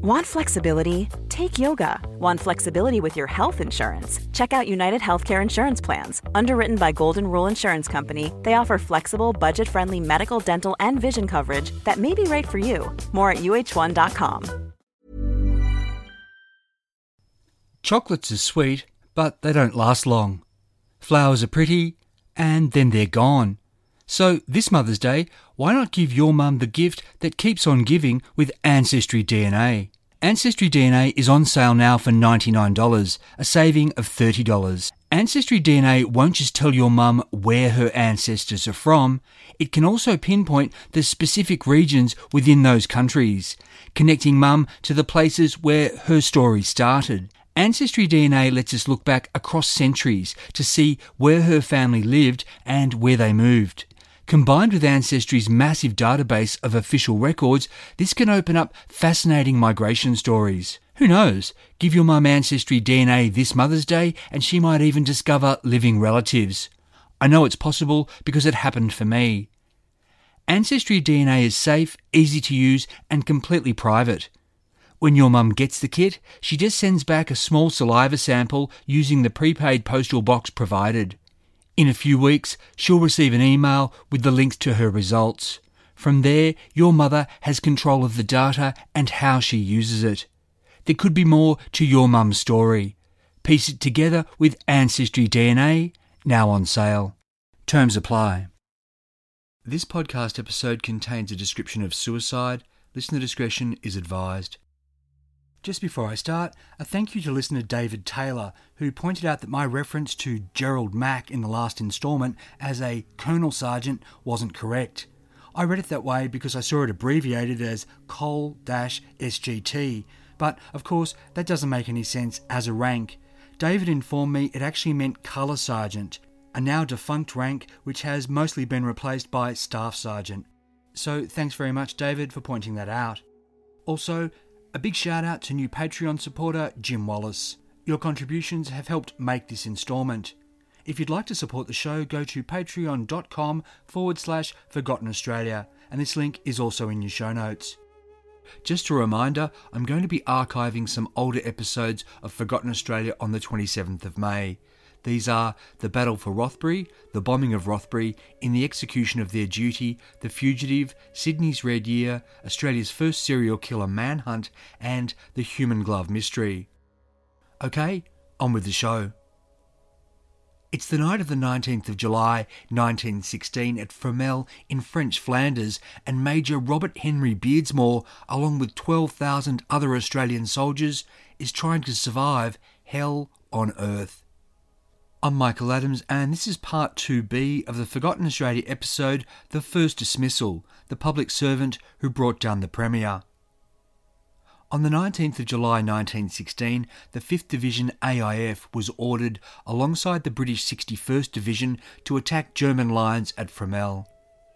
Want flexibility? Take yoga. Want flexibility with your health insurance? Check out United Healthcare Insurance Plans. Underwritten by Golden Rule Insurance Company, they offer flexible, budget friendly medical, dental, and vision coverage that may be right for you. More at uh1.com. Chocolates are sweet, but they don't last long. Flowers are pretty, and then they're gone. So, this Mother's Day, why not give your mum the gift that keeps on giving with Ancestry DNA? Ancestry DNA is on sale now for $99, a saving of $30. Ancestry DNA won't just tell your mum where her ancestors are from, it can also pinpoint the specific regions within those countries, connecting mum to the places where her story started. Ancestry DNA lets us look back across centuries to see where her family lived and where they moved. Combined with Ancestry's massive database of official records, this can open up fascinating migration stories. Who knows? Give your mum Ancestry DNA this Mother's Day and she might even discover living relatives. I know it's possible because it happened for me. Ancestry DNA is safe, easy to use, and completely private. When your mum gets the kit, she just sends back a small saliva sample using the prepaid postal box provided. In a few weeks, she'll receive an email with the links to her results. From there, your mother has control of the data and how she uses it. There could be more to your mum's story. Piece it together with Ancestry DNA, now on sale. Terms apply. This podcast episode contains a description of suicide. Listener discretion is advised. Just before I start, a thank you to listener David Taylor, who pointed out that my reference to Gerald Mack in the last instalment as a Colonel Sergeant wasn't correct. I read it that way because I saw it abbreviated as Col SGT, but of course that doesn't make any sense as a rank. David informed me it actually meant Colour Sergeant, a now defunct rank which has mostly been replaced by Staff Sergeant. So thanks very much, David, for pointing that out. Also, a big shout out to new Patreon supporter Jim Wallace. Your contributions have helped make this instalment. If you'd like to support the show, go to patreon.com forward slash Forgotten Australia, and this link is also in your show notes. Just a reminder, I'm going to be archiving some older episodes of Forgotten Australia on the 27th of May. These are the battle for Rothbury, the bombing of Rothbury, in the execution of their duty, the fugitive, Sydney's Red Year, Australia's first serial killer manhunt, and the human glove mystery. Okay, on with the show. It's the night of the 19th of July 1916 at Fromelles in French Flanders, and Major Robert Henry Beardsmore, along with 12,000 other Australian soldiers, is trying to survive hell on earth. I'm Michael Adams, and this is part 2B of the Forgotten Australia episode The First Dismissal The Public Servant Who Brought Down the Premier. On the 19th of July 1916, the 5th Division AIF was ordered alongside the British 61st Division to attack German lines at Fromelles.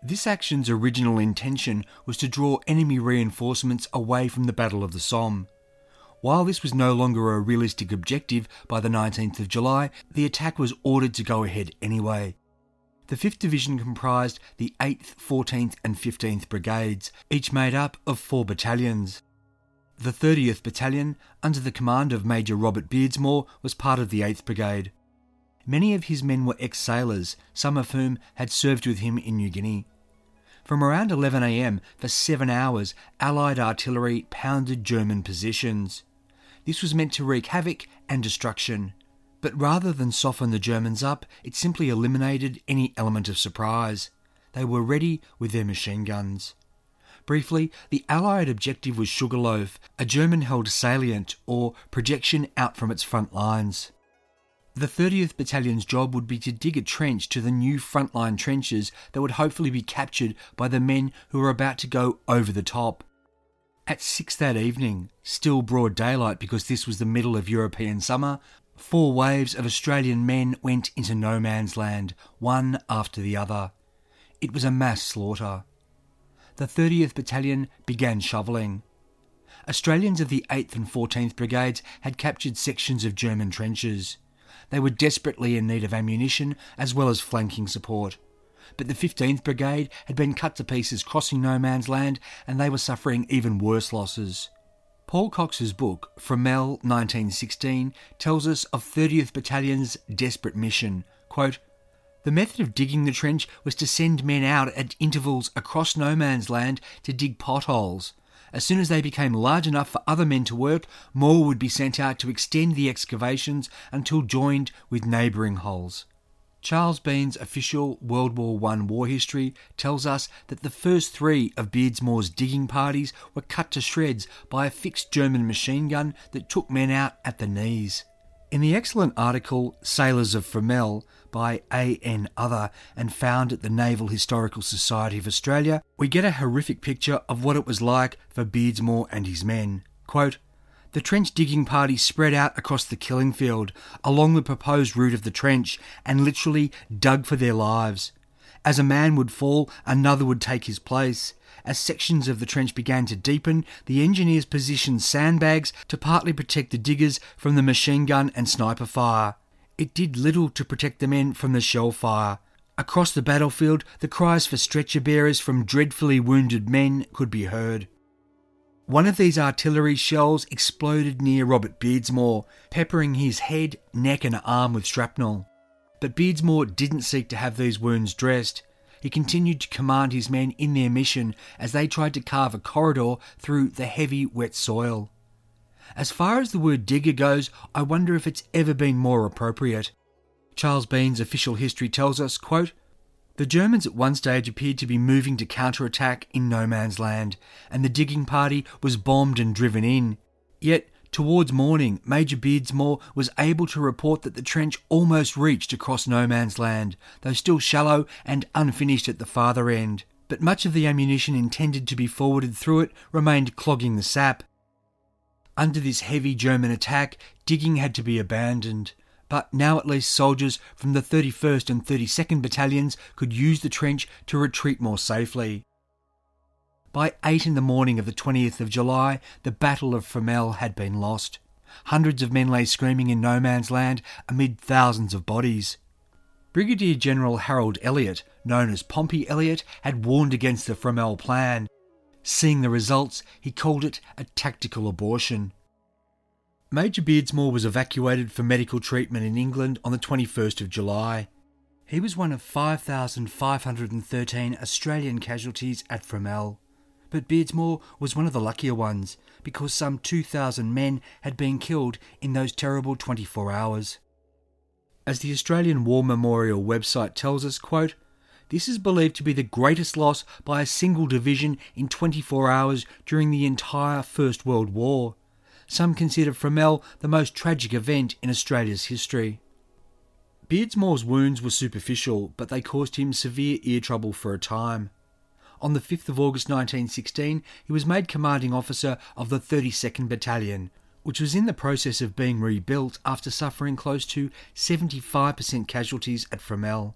This action's original intention was to draw enemy reinforcements away from the Battle of the Somme. While this was no longer a realistic objective by the 19th of July, the attack was ordered to go ahead anyway. The 5th Division comprised the 8th, 14th, and 15th Brigades, each made up of four battalions. The 30th Battalion, under the command of Major Robert Beardsmore, was part of the 8th Brigade. Many of his men were ex sailors, some of whom had served with him in New Guinea. From around 11am, for seven hours, Allied artillery pounded German positions. This was meant to wreak havoc and destruction. But rather than soften the Germans up, it simply eliminated any element of surprise. They were ready with their machine guns. Briefly, the Allied objective was Sugarloaf, a German held salient or projection out from its front lines. The 30th Battalion's job would be to dig a trench to the new frontline trenches that would hopefully be captured by the men who were about to go over the top. At six that evening, still broad daylight because this was the middle of European summer, four waves of Australian men went into no man's land, one after the other. It was a mass slaughter. The 30th Battalion began shovelling. Australians of the 8th and 14th Brigades had captured sections of German trenches. They were desperately in need of ammunition as well as flanking support but the 15th Brigade had been cut to pieces crossing no man's land and they were suffering even worse losses. Paul Cox's book, Fromelles 1916, tells us of 30th Battalion's desperate mission. Quote, the method of digging the trench was to send men out at intervals across no man's land to dig potholes. As soon as they became large enough for other men to work, more would be sent out to extend the excavations until joined with neighbouring holes. Charles Bean's official World War I war history tells us that the first three of Beardsmore's digging parties were cut to shreds by a fixed German machine gun that took men out at the knees. In the excellent article Sailors of Fromelles by A.N. Other and found at the Naval Historical Society of Australia, we get a horrific picture of what it was like for Beardsmore and his men. Quote, the trench digging party spread out across the killing field along the proposed route of the trench and literally dug for their lives. As a man would fall, another would take his place. As sections of the trench began to deepen, the engineers positioned sandbags to partly protect the diggers from the machine gun and sniper fire. It did little to protect the men from the shell fire. Across the battlefield, the cries for stretcher bearers from dreadfully wounded men could be heard. One of these artillery shells exploded near Robert Beardsmore, peppering his head, neck, and arm with shrapnel. But Beardsmore didn't seek to have these wounds dressed. He continued to command his men in their mission as they tried to carve a corridor through the heavy, wet soil. As far as the word digger goes, I wonder if it's ever been more appropriate. Charles Bean's official history tells us, quote, the Germans at one stage appeared to be moving to counterattack in no man's land, and the digging party was bombed and driven in. Yet Towards morning, Major Beardsmore was able to report that the trench almost reached across no man's land, though still shallow and unfinished at the farther end. But much of the ammunition intended to be forwarded through it remained clogging the sap. Under this heavy German attack, digging had to be abandoned. But now at least soldiers from the 31st and 32nd Battalions could use the trench to retreat more safely. By eight in the morning of the 20th of July, the Battle of Fromelles had been lost. Hundreds of men lay screaming in no man's land amid thousands of bodies. Brigadier General Harold Elliott, known as Pompey Elliott, had warned against the Fromelles plan. Seeing the results, he called it a tactical abortion. Major Beardsmore was evacuated for medical treatment in England on the 21st of July. He was one of 5,513 Australian casualties at Fromelles but Beardsmore was one of the luckier ones because some 2,000 men had been killed in those terrible 24 hours. As the Australian War Memorial website tells us, quote, this is believed to be the greatest loss by a single division in 24 hours during the entire First World War. Some consider Fromelles the most tragic event in Australia's history. Beardsmore's wounds were superficial, but they caused him severe ear trouble for a time on the 5th of August 1916, he was made commanding officer of the 32nd Battalion, which was in the process of being rebuilt after suffering close to 75% casualties at Fromelles.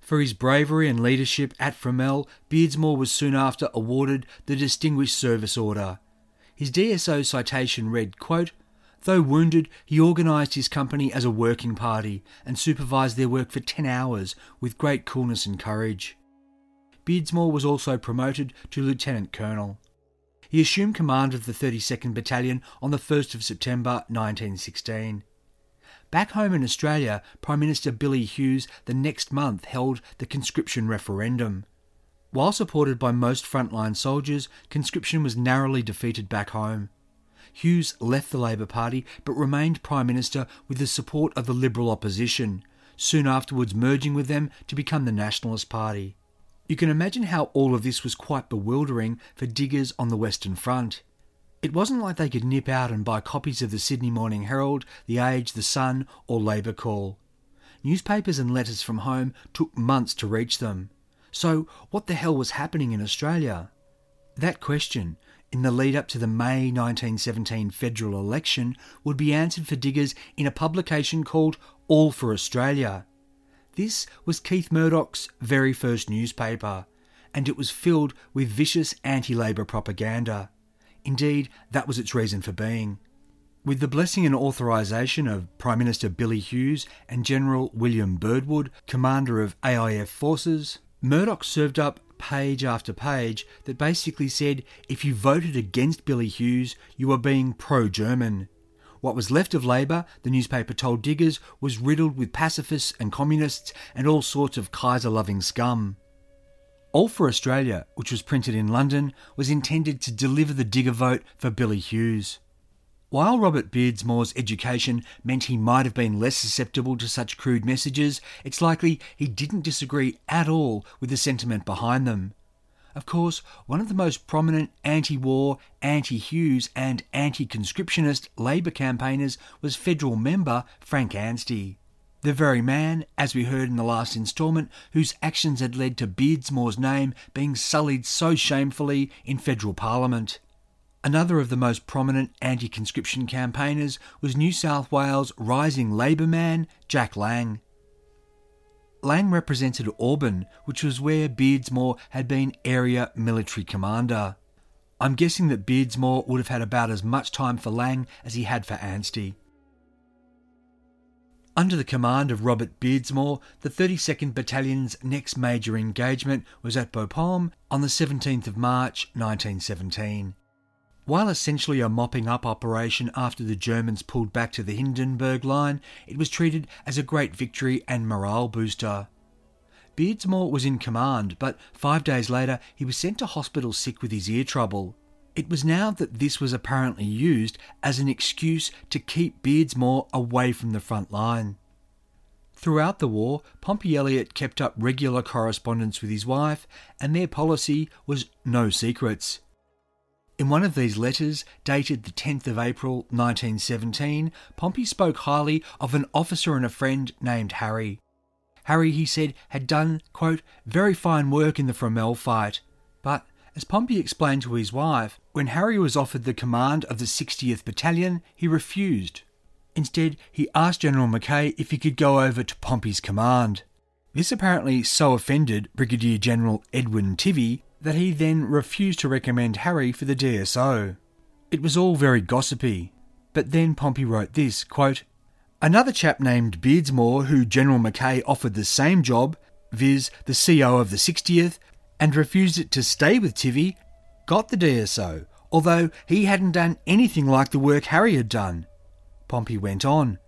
For his bravery and leadership at Fromelles, Beardsmore was soon after awarded the Distinguished Service Order. His DSO citation read, quote, Though wounded, he organised his company as a working party and supervised their work for 10 hours with great coolness and courage. Beardsmore was also promoted to Lieutenant Colonel. He assumed command of the 32nd Battalion on the 1st of September 1916. Back home in Australia, Prime Minister Billy Hughes the next month held the conscription referendum. While supported by most frontline soldiers, conscription was narrowly defeated back home. Hughes left the Labor Party but remained Prime Minister with the support of the Liberal opposition, soon afterwards merging with them to become the Nationalist Party. You can imagine how all of this was quite bewildering for diggers on the Western Front. It wasn't like they could nip out and buy copies of the Sydney Morning Herald, The Age, The Sun, or Labour Call. Newspapers and letters from home took months to reach them. So, what the hell was happening in Australia? That question, in the lead up to the May 1917 federal election, would be answered for diggers in a publication called All for Australia. This was Keith Murdoch's very first newspaper, and it was filled with vicious anti Labour propaganda. Indeed, that was its reason for being. With the blessing and authorisation of Prime Minister Billy Hughes and General William Birdwood, commander of AIF forces, Murdoch served up page after page that basically said if you voted against Billy Hughes, you were being pro German. What was left of Labour, the newspaper told diggers, was riddled with pacifists and communists and all sorts of Kaiser loving scum. All for Australia, which was printed in London, was intended to deliver the digger vote for Billy Hughes. While Robert Beardsmore's education meant he might have been less susceptible to such crude messages, it's likely he didn't disagree at all with the sentiment behind them. Of course, one of the most prominent anti war, anti Hughes, and anti conscriptionist Labour campaigners was federal member Frank Anstey. The very man, as we heard in the last instalment, whose actions had led to Beardsmore's name being sullied so shamefully in federal parliament. Another of the most prominent anti conscription campaigners was New South Wales rising Labour man Jack Lang. Lang represented Auburn, which was where Beardsmore had been area military commander. I'm guessing that Beardsmore would have had about as much time for Lang as he had for Anstey. Under the command of Robert Beardsmore, the 32nd Battalion's next major engagement was at Bapaume on the 17th of March 1917. While essentially a mopping up operation after the Germans pulled back to the Hindenburg Line, it was treated as a great victory and morale booster. Beardsmore was in command, but five days later he was sent to hospital sick with his ear trouble. It was now that this was apparently used as an excuse to keep Beardsmore away from the front line. Throughout the war, Pompey Elliott kept up regular correspondence with his wife, and their policy was no secrets. In one of these letters, dated the 10th of April 1917, Pompey spoke highly of an officer and a friend named Harry. Harry, he said, had done, quote, very fine work in the Fromelles fight. But, as Pompey explained to his wife, when Harry was offered the command of the 60th Battalion, he refused. Instead, he asked General Mackay if he could go over to Pompey's command. This apparently so offended Brigadier General Edwin Tivey that he then refused to recommend Harry for the DSO. It was all very gossipy. But then Pompey wrote this quote, Another chap named Beardsmore, who General Mackay offered the same job, viz., the CO of the 60th, and refused it to stay with Tivey, got the DSO, although he hadn't done anything like the work Harry had done. Pompey went on.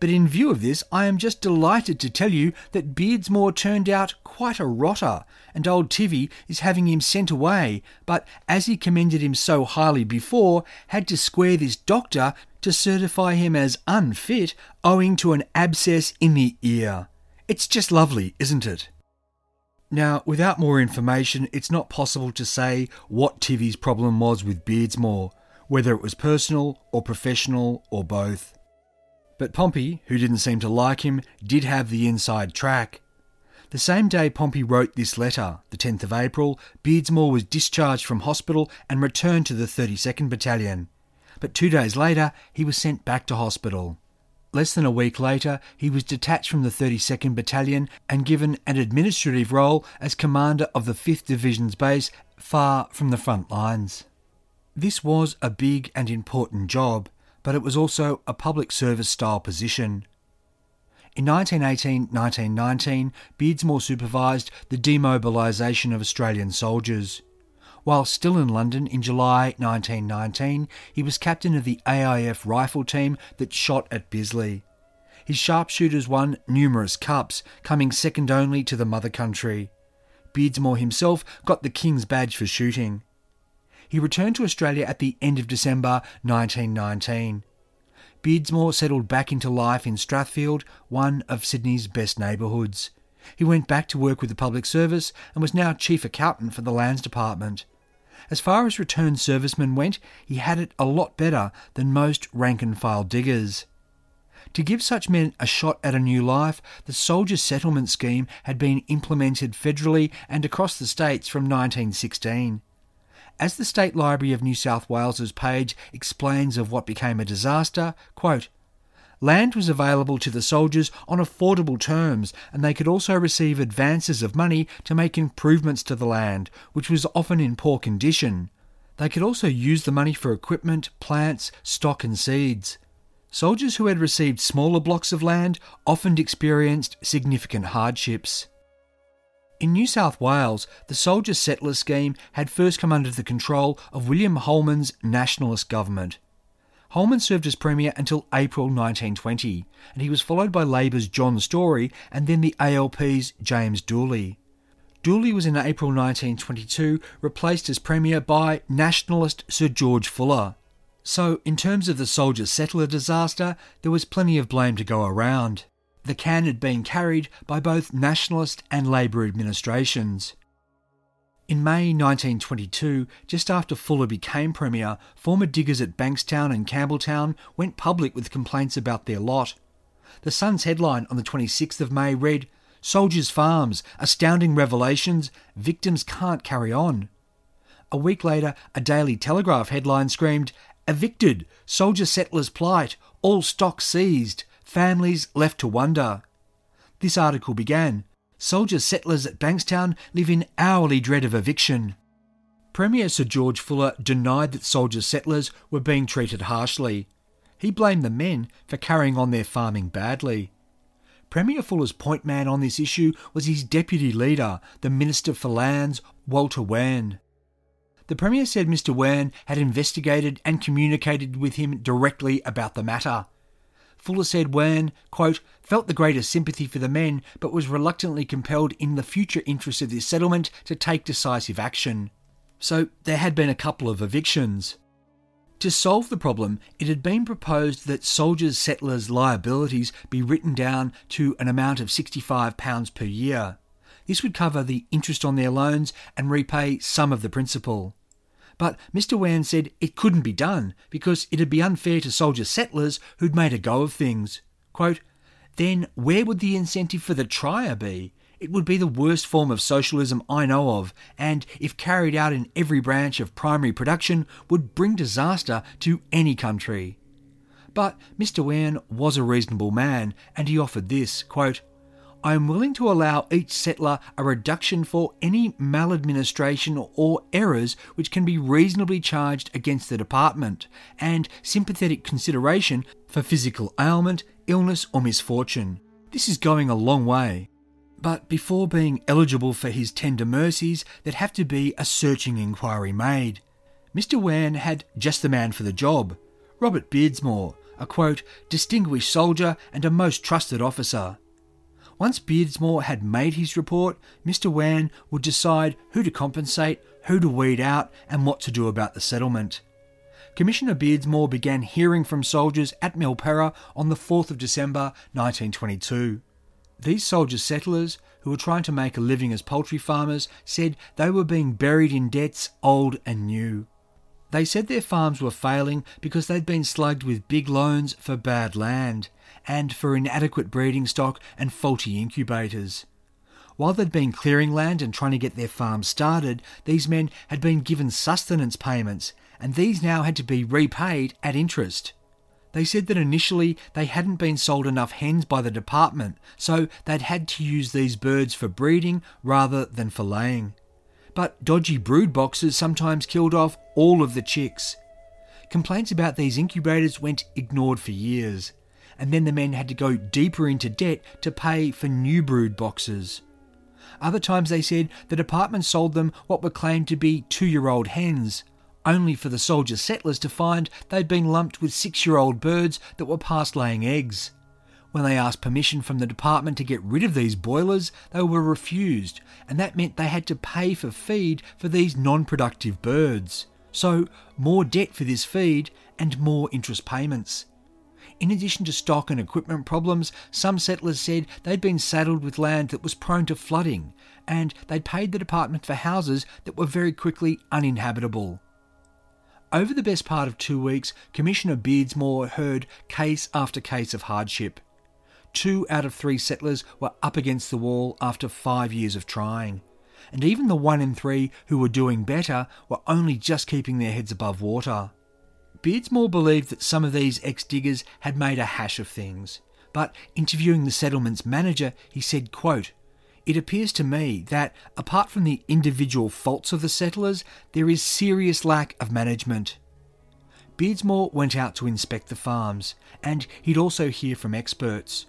But in view of this, I am just delighted to tell you that Beardsmore turned out quite a rotter, and old Tivey is having him sent away, but as he commended him so highly before, had to square this doctor to certify him as unfit owing to an abscess in the ear. It's just lovely, isn't it? Now, without more information, it's not possible to say what Tivey's problem was with Beardsmore, whether it was personal or professional or both. But Pompey, who didn't seem to like him, did have the inside track. The same day Pompey wrote this letter, the 10th of April, Beardsmore was discharged from hospital and returned to the 32nd Battalion. But two days later, he was sent back to hospital. Less than a week later, he was detached from the 32nd Battalion and given an administrative role as commander of the 5th Division's base far from the front lines. This was a big and important job, but it was also a public service style position. In 1918 1919, Beardsmore supervised the demobilisation of Australian soldiers. While still in London in July 1919, he was captain of the AIF rifle team that shot at Bisley. His sharpshooters won numerous cups, coming second only to the mother country. Beardsmore himself got the King's Badge for shooting. He returned to Australia at the end of December 1919. Beardsmore settled back into life in Strathfield, one of Sydney's best neighbourhoods. He went back to work with the public service and was now chief accountant for the Lands Department. As far as returned servicemen went, he had it a lot better than most rank and file diggers. To give such men a shot at a new life, the Soldier Settlement Scheme had been implemented federally and across the states from 1916. As the State Library of New South Wales's page explains of what became a disaster, quote, Land was available to the soldiers on affordable terms, and they could also receive advances of money to make improvements to the land, which was often in poor condition. They could also use the money for equipment, plants, stock, and seeds. Soldiers who had received smaller blocks of land often experienced significant hardships. In New South Wales, the soldier settler scheme had first come under the control of William Holman's nationalist government. Holman served as Premier until April 1920, and he was followed by Labor's John Storey and then the ALP's James Dooley. Dooley was in April 1922 replaced as Premier by nationalist Sir George Fuller. So, in terms of the soldier settler disaster, there was plenty of blame to go around. The can had been carried by both nationalist and Labor administrations. In May 1922, just after Fuller became Premier, former diggers at Bankstown and Campbelltown went public with complaints about their lot. The Sun's headline on the 26th of May read, Soldiers' Farms, astounding revelations, victims can't carry on. A week later, a Daily Telegraph headline screamed, Evicted, soldier settlers plight, all stock seized, Families left to wonder. This article began Soldier settlers at Bankstown live in hourly dread of eviction. Premier Sir George Fuller denied that soldier settlers were being treated harshly. He blamed the men for carrying on their farming badly. Premier Fuller's point man on this issue was his deputy leader, the Minister for Lands, Walter Wearne. The Premier said Mr. Wearne had investigated and communicated with him directly about the matter. Fuller said Wearne, quote, felt the greatest sympathy for the men, but was reluctantly compelled in the future interests of this settlement to take decisive action. So there had been a couple of evictions. To solve the problem, it had been proposed that soldiers' settlers' liabilities be written down to an amount of £65 per year. This would cover the interest on their loans and repay some of the principal. But Mr. Wearne said it couldn't be done because it'd be unfair to soldier settlers who'd made a go of things. Quote, then where would the incentive for the trier be? It would be the worst form of socialism I know of, and if carried out in every branch of primary production, would bring disaster to any country. But Mr. Wearne was a reasonable man, and he offered this quote, I am willing to allow each settler a reduction for any maladministration or errors which can be reasonably charged against the department, and sympathetic consideration for physical ailment, illness, or misfortune. This is going a long way. But before being eligible for his tender mercies, there'd have to be a searching inquiry made. Mr. Wearne had just the man for the job Robert Beardsmore, a quote, distinguished soldier and a most trusted officer. Once Beardsmore had made his report, Mr. Wearne would decide who to compensate, who to weed out, and what to do about the settlement. Commissioner Beardsmore began hearing from soldiers at Milperra on the 4th of December 1922. These soldier settlers, who were trying to make a living as poultry farmers, said they were being buried in debts old and new. They said their farms were failing because they'd been slugged with big loans for bad land and for inadequate breeding stock and faulty incubators. While they'd been clearing land and trying to get their farms started, these men had been given sustenance payments, and these now had to be repaid at interest. They said that initially they hadn't been sold enough hens by the department, so they'd had to use these birds for breeding rather than for laying but dodgy brood boxes sometimes killed off all of the chicks. Complaints about these incubators went ignored for years, and then the men had to go deeper into debt to pay for new brood boxes. Other times they said the department sold them what were claimed to be two year old hens, only for the soldier settlers to find they'd been lumped with six year old birds that were past laying eggs. When they asked permission from the department to get rid of these boilers, they were refused, and that meant they had to pay for feed for these non productive birds. So, more debt for this feed and more interest payments. In addition to stock and equipment problems, some settlers said they'd been saddled with land that was prone to flooding, and they'd paid the department for houses that were very quickly uninhabitable. Over the best part of two weeks, Commissioner Beardsmore heard case after case of hardship two out of three settlers were up against the wall after five years of trying. And even the one in three who were doing better were only just keeping their heads above water. Beardsmore believed that some of these ex diggers had made a hash of things, but interviewing the settlement's manager, he said, quote, It appears to me that, apart from the individual faults of the settlers, there is serious lack of management. Beardsmore went out to inspect the farms, and he'd also hear from experts.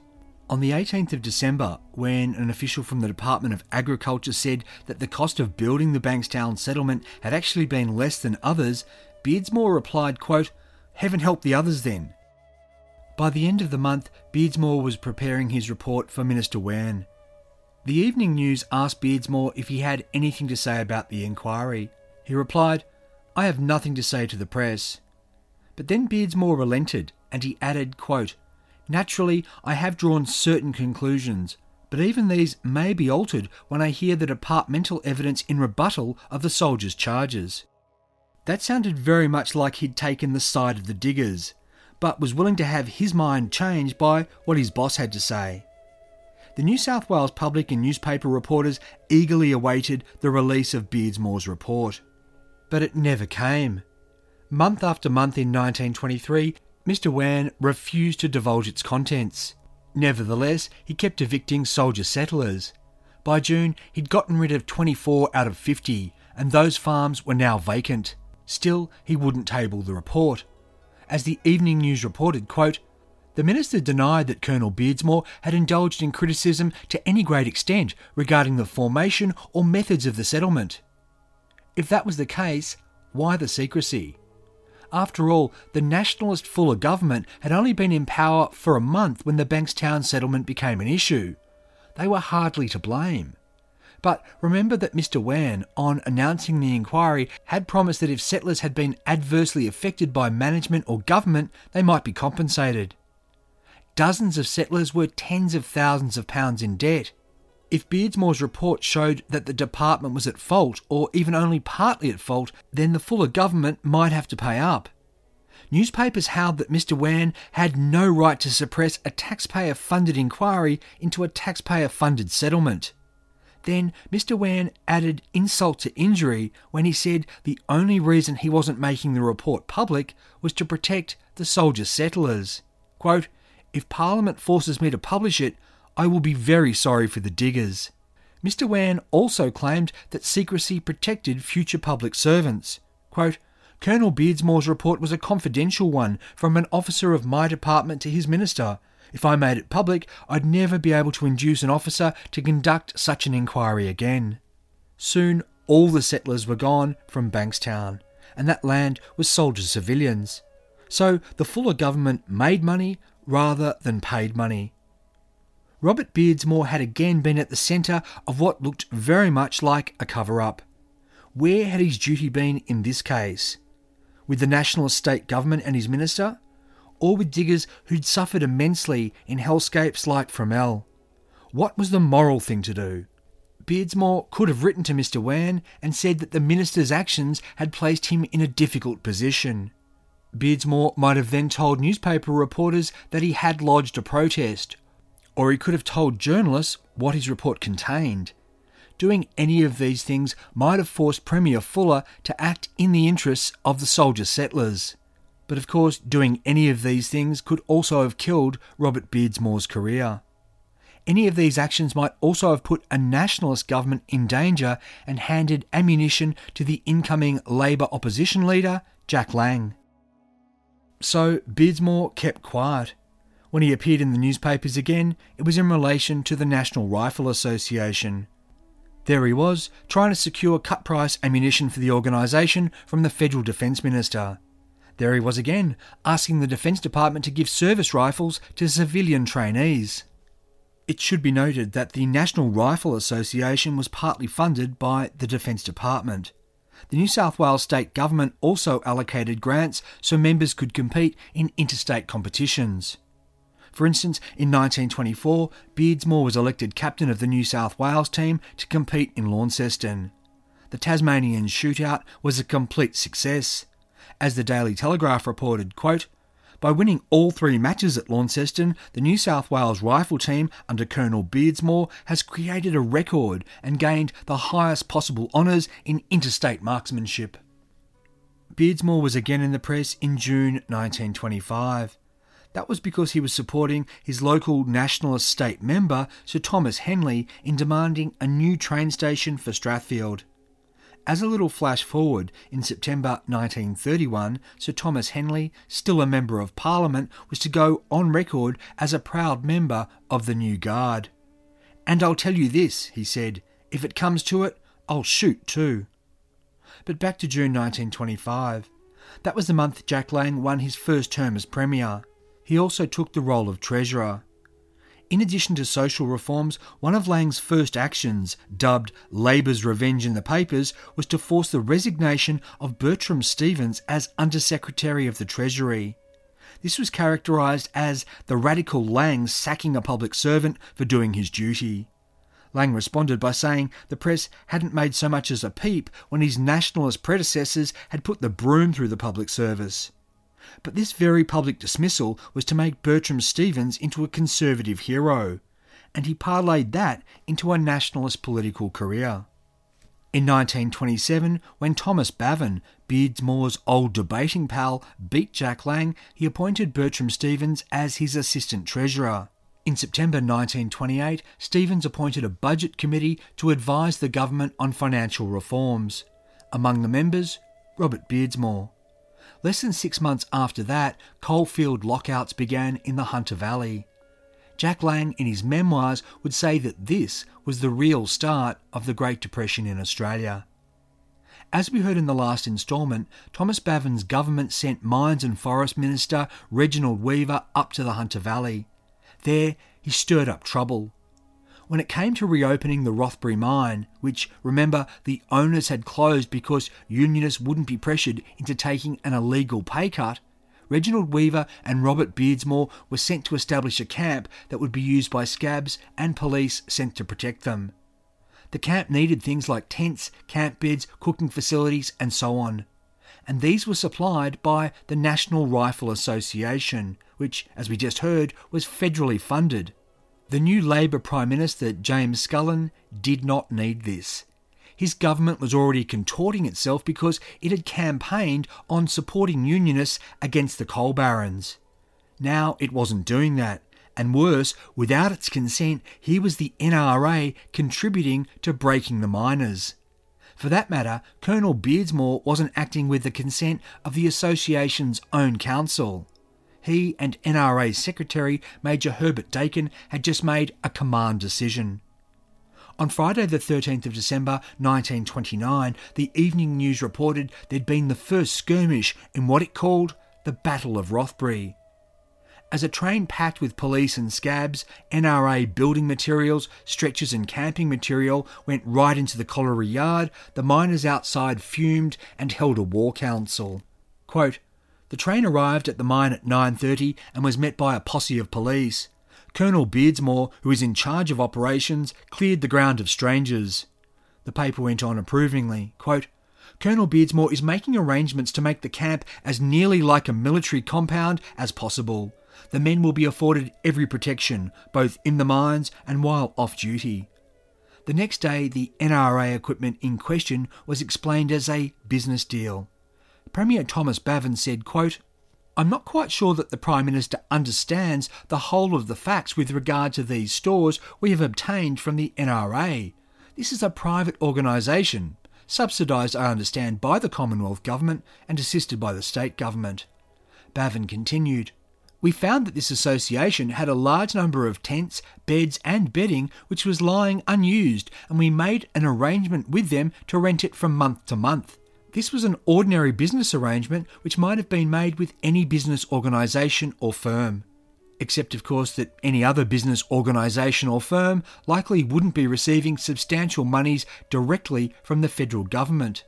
On the 18th of December, when an official from the Department of Agriculture said that the cost of building the Bankstown settlement had actually been less than others, Beardsmore replied, quote, Heaven help the others then. By the end of the month, Beardsmore was preparing his report for Minister Wearne. The Evening News asked Beardsmore if he had anything to say about the inquiry. He replied, I have nothing to say to the press. But then Beardsmore relented and he added, quote, Naturally, I have drawn certain conclusions, but even these may be altered when I hear the departmental evidence in rebuttal of the soldiers' charges. That sounded very much like he'd taken the side of the diggers, but was willing to have his mind changed by what his boss had to say. The New South Wales public and newspaper reporters eagerly awaited the release of Beardsmore's report. But it never came. Month after month in 1923, Mr. Wearne refused to divulge its contents. Nevertheless, he kept evicting soldier settlers. By June, he'd gotten rid of 24 out of 50, and those farms were now vacant. Still, he wouldn't table the report. As the Evening News reported, quote, the minister denied that Colonel Beardsmore had indulged in criticism to any great extent regarding the formation or methods of the settlement. If that was the case, why the secrecy? After all, the nationalist Fuller government had only been in power for a month when the Bankstown settlement became an issue. They were hardly to blame. But remember that Mr. Wearne, on announcing the inquiry, had promised that if settlers had been adversely affected by management or government, they might be compensated. Dozens of settlers were tens of thousands of pounds in debt. If Beardsmore's report showed that the department was at fault, or even only partly at fault, then the Fuller government might have to pay up. Newspapers howled that Mr. Wearne had no right to suppress a taxpayer funded inquiry into a taxpayer funded settlement. Then Mr. Wearne added insult to injury when he said the only reason he wasn't making the report public was to protect the soldier settlers. Quote, if Parliament forces me to publish it, I will be very sorry for the diggers. Mr. Wearne also claimed that secrecy protected future public servants. Quote, Colonel Beardsmore's report was a confidential one from an officer of my department to his minister. If I made it public, I'd never be able to induce an officer to conduct such an inquiry again. Soon, all the settlers were gone from Bankstown, and that land was sold to civilians. So the Fuller government made money rather than paid money. Robert Beardsmore had again been at the centre of what looked very much like a cover up. Where had his duty been in this case? With the National State Government and his minister? Or with diggers who'd suffered immensely in hellscapes like Fromelles? What was the moral thing to do? Beardsmore could have written to Mr. Wearne and said that the minister's actions had placed him in a difficult position. Beardsmore might have then told newspaper reporters that he had lodged a protest or he could have told journalists what his report contained. Doing any of these things might have forced Premier Fuller to act in the interests of the soldier settlers. But of course, doing any of these things could also have killed Robert Beardsmore's career. Any of these actions might also have put a nationalist government in danger and handed ammunition to the incoming Labour opposition leader, Jack Lang. So Beardsmore kept quiet. When he appeared in the newspapers again, it was in relation to the National Rifle Association. There he was, trying to secure cut price ammunition for the organisation from the Federal Defence Minister. There he was again, asking the Defence Department to give service rifles to civilian trainees. It should be noted that the National Rifle Association was partly funded by the Defence Department. The New South Wales state government also allocated grants so members could compete in interstate competitions. For instance, in 1924, Beardsmore was elected captain of the New South Wales team to compete in Launceston. The Tasmanian shootout was a complete success. As the Daily Telegraph reported, quote, by winning all three matches at Launceston, the New South Wales rifle team under Colonel Beardsmore has created a record and gained the highest possible honours in interstate marksmanship. Beardsmore was again in the press in June 1925. That was because he was supporting his local nationalist state member, Sir Thomas Henley, in demanding a new train station for Strathfield. As a little flash forward, in September 1931, Sir Thomas Henley, still a Member of Parliament, was to go on record as a proud member of the New Guard. And I'll tell you this, he said, if it comes to it, I'll shoot too. But back to June 1925. That was the month Jack Lang won his first term as Premier. He also took the role of Treasurer. In addition to social reforms, one of Lang's first actions, dubbed Labour's Revenge in the Papers, was to force the resignation of Bertram Stevens as Under Secretary of the Treasury. This was characterised as the radical Lang sacking a public servant for doing his duty. Lang responded by saying the press hadn't made so much as a peep when his nationalist predecessors had put the broom through the public service. But this very public dismissal was to make Bertram Stevens into a conservative hero, and he parlayed that into a nationalist political career. In 1927, when Thomas Bavin, Beardsmore's old debating pal, beat Jack Lang, he appointed Bertram Stevens as his assistant treasurer. In September 1928, Stevens appointed a budget committee to advise the government on financial reforms. Among the members, Robert Beardsmore. Less than six months after that, coalfield lockouts began in the Hunter Valley. Jack Lang, in his memoirs, would say that this was the real start of the Great Depression in Australia. As we heard in the last instalment, Thomas Bavin's government sent Mines and Forest Minister Reginald Weaver up to the Hunter Valley. There, he stirred up trouble. When it came to reopening the Rothbury mine, which, remember, the owners had closed because unionists wouldn't be pressured into taking an illegal pay cut, Reginald Weaver and Robert Beardsmore were sent to establish a camp that would be used by scabs and police sent to protect them. The camp needed things like tents, camp beds, cooking facilities, and so on. And these were supplied by the National Rifle Association, which, as we just heard, was federally funded. The new Labor Prime Minister, James Scullin, did not need this. His government was already contorting itself because it had campaigned on supporting unionists against the coal barons. Now it wasn't doing that, and worse, without its consent, he was the NRA contributing to breaking the miners. For that matter, Colonel Beardsmore wasn't acting with the consent of the association's own council he and NRA Secretary Major Herbert Dakin had just made a command decision. On Friday, the 13th of December 1929, the Evening News reported there'd been the first skirmish in what it called the Battle of Rothbury. As a train packed with police and scabs, NRA building materials, stretchers, and camping material went right into the colliery yard, the miners outside fumed and held a war council. Quote, the train arrived at the mine at 9:30 and was met by a posse of police. Colonel Beardsmore, who is in charge of operations, cleared the ground of strangers. The paper went on approvingly, quote, Colonel Beardsmore is making arrangements to make the camp as nearly like a military compound as possible. The men will be afforded every protection, both in the mines and while off duty. The next day, the NRA equipment in question was explained as a business deal. Premier Thomas Bavin said, quote, I'm not quite sure that the Prime Minister understands the whole of the facts with regard to these stores we have obtained from the NRA. This is a private organisation, subsidised, I understand, by the Commonwealth Government and assisted by the State Government. Bavin continued, We found that this association had a large number of tents, beds, and bedding which was lying unused, and we made an arrangement with them to rent it from month to month. This was an ordinary business arrangement which might have been made with any business organisation or firm. Except, of course, that any other business organisation or firm likely wouldn't be receiving substantial monies directly from the federal government.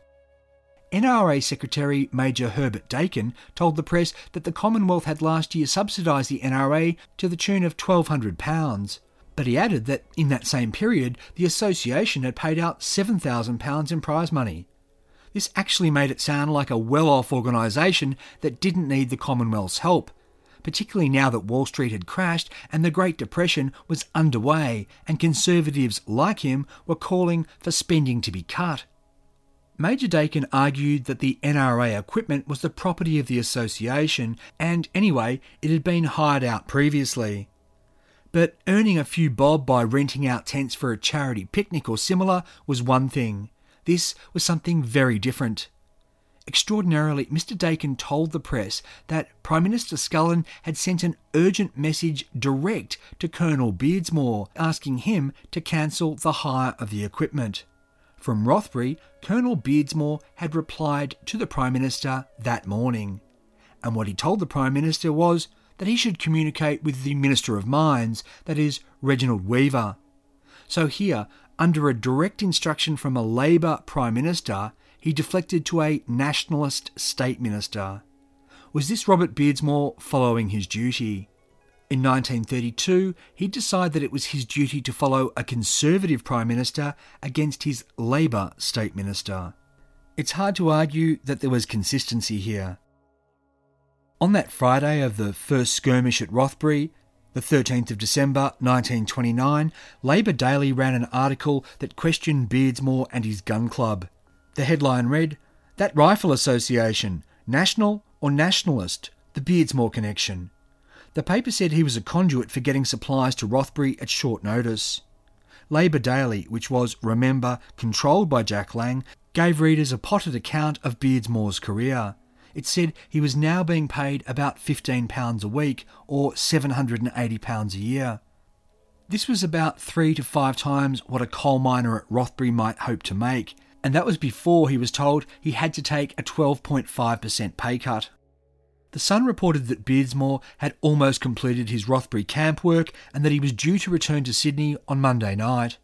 NRA Secretary Major Herbert Dakin told the press that the Commonwealth had last year subsidised the NRA to the tune of £1,200. But he added that in that same period, the association had paid out £7,000 in prize money. This actually made it sound like a well off organisation that didn't need the Commonwealth's help, particularly now that Wall Street had crashed and the Great Depression was underway, and conservatives like him were calling for spending to be cut. Major Dakin argued that the NRA equipment was the property of the association, and anyway, it had been hired out previously. But earning a few bob by renting out tents for a charity picnic or similar was one thing. This was something very different. Extraordinarily, Mr. Dakin told the press that Prime Minister Scullin had sent an urgent message direct to Colonel Beardsmore asking him to cancel the hire of the equipment. From Rothbury, Colonel Beardsmore had replied to the Prime Minister that morning. And what he told the Prime Minister was that he should communicate with the Minister of Mines, that is, Reginald Weaver. So here, under a direct instruction from a Labor Prime Minister, he deflected to a nationalist state minister. Was this Robert Beardsmore following his duty? In 1932, he decided that it was his duty to follow a Conservative Prime Minister against his Labour State Minister. It's hard to argue that there was consistency here. On that Friday of the first skirmish at Rothbury, the 13th of December 1929, Labour Daily ran an article that questioned Beardsmore and his gun club. The headline read, That Rifle Association, National or Nationalist? The Beardsmore Connection. The paper said he was a conduit for getting supplies to Rothbury at short notice. Labour Daily, which was, remember, controlled by Jack Lang, gave readers a potted account of Beardsmore's career. It said he was now being paid about £15 a week, or £780 a year. This was about three to five times what a coal miner at Rothbury might hope to make, and that was before he was told he had to take a 12.5% pay cut. The Sun reported that Beardsmore had almost completed his Rothbury camp work and that he was due to return to Sydney on Monday night.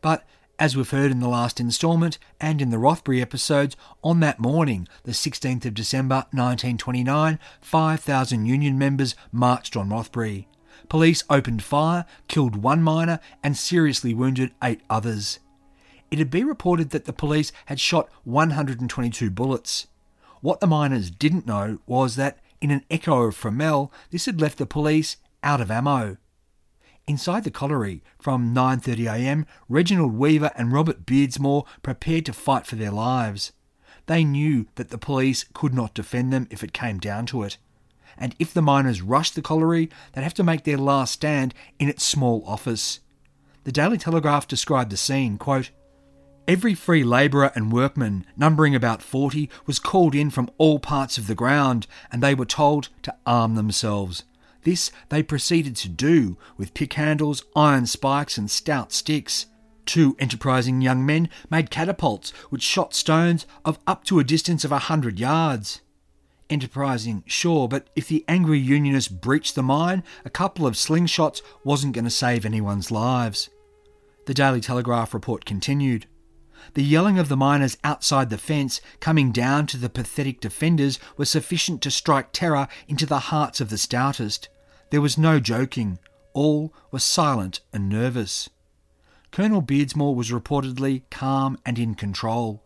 But as we've heard in the last instalment and in the Rothbury episodes, on that morning, the 16th of December 1929, 5,000 Union members marched on Rothbury. Police opened fire, killed one miner, and seriously wounded eight others it had been reported that the police had shot 122 bullets. What the miners didn't know was that, in an echo of Fromelles, this had left the police out of ammo. Inside the colliery, from 9.30am, Reginald Weaver and Robert Beardsmore prepared to fight for their lives. They knew that the police could not defend them if it came down to it. And if the miners rushed the colliery, they'd have to make their last stand in its small office. The Daily Telegraph described the scene, quote, Every free labourer and workman, numbering about 40, was called in from all parts of the ground, and they were told to arm themselves. This they proceeded to do with pick handles, iron spikes, and stout sticks. Two enterprising young men made catapults which shot stones of up to a distance of a hundred yards. Enterprising, sure, but if the angry unionists breached the mine, a couple of slingshots wasn't going to save anyone's lives. The Daily Telegraph report continued. The yelling of the miners outside the fence, coming down to the pathetic defenders, was sufficient to strike terror into the hearts of the stoutest. There was no joking. All were silent and nervous. Colonel Beardsmore was reportedly calm and in control.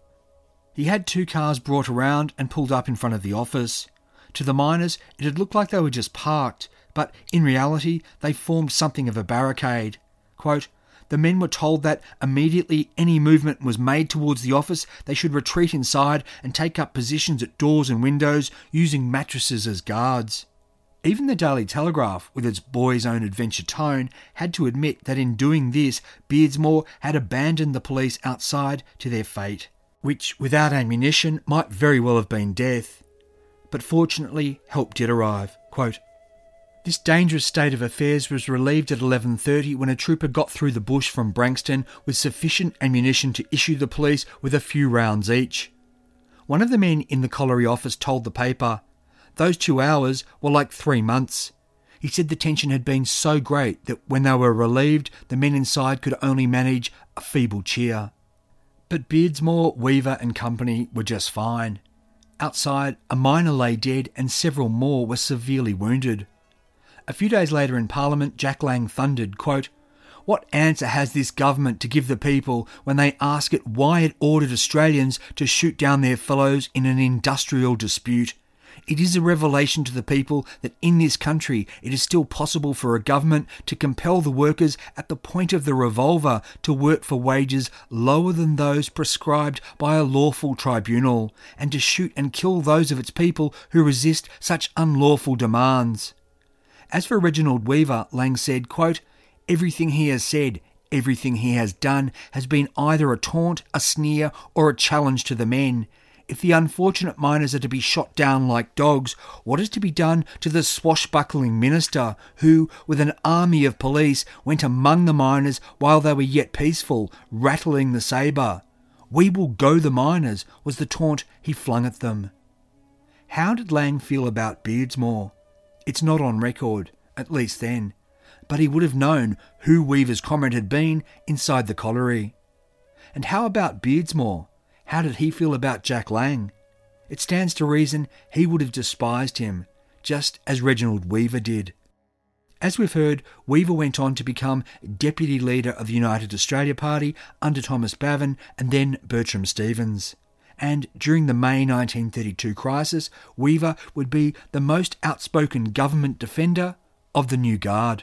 He had two cars brought around and pulled up in front of the office. To the miners, it had looked like they were just parked, but in reality, they formed something of a barricade. Quote, the men were told that immediately any movement was made towards the office, they should retreat inside and take up positions at doors and windows, using mattresses as guards. Even the Daily Telegraph, with its boy's own adventure tone, had to admit that in doing this, Beardsmore had abandoned the police outside to their fate, which, without ammunition, might very well have been death. But fortunately, help did arrive. Quote, this dangerous state of affairs was relieved at 11:30 when a trooper got through the bush from Branxton with sufficient ammunition to issue the police with a few rounds each. One of the men in the colliery office told the paper, "Those 2 hours were like 3 months." He said the tension had been so great that when they were relieved, the men inside could only manage a feeble cheer. But Beardsmore, Weaver and company were just fine. Outside, a miner lay dead and several more were severely wounded. A few days later in Parliament, Jack Lang thundered, quote, What answer has this government to give the people when they ask it why it ordered Australians to shoot down their fellows in an industrial dispute? It is a revelation to the people that in this country it is still possible for a government to compel the workers at the point of the revolver to work for wages lower than those prescribed by a lawful tribunal, and to shoot and kill those of its people who resist such unlawful demands. As for Reginald Weaver, Lang said, quote, Everything he has said, Everything he has done has been either a taunt, a sneer, or a challenge to the men. If the unfortunate miners are to be shot down like dogs, what is to be done to the swashbuckling minister who, with an army of police, went among the miners while they were yet peaceful, rattling the sabre? We will go the miners was the taunt he flung at them. How did Lang feel about Beardsmore? It's not on record, at least then, but he would have known who Weaver's comrade had been inside the colliery. And how about Beardsmore? How did he feel about Jack Lang? It stands to reason he would have despised him, just as Reginald Weaver did. As we've heard, Weaver went on to become deputy leader of the United Australia Party under Thomas Bavin and then Bertram Stevens. And during the May 1932 crisis, Weaver would be the most outspoken government defender of the New Guard.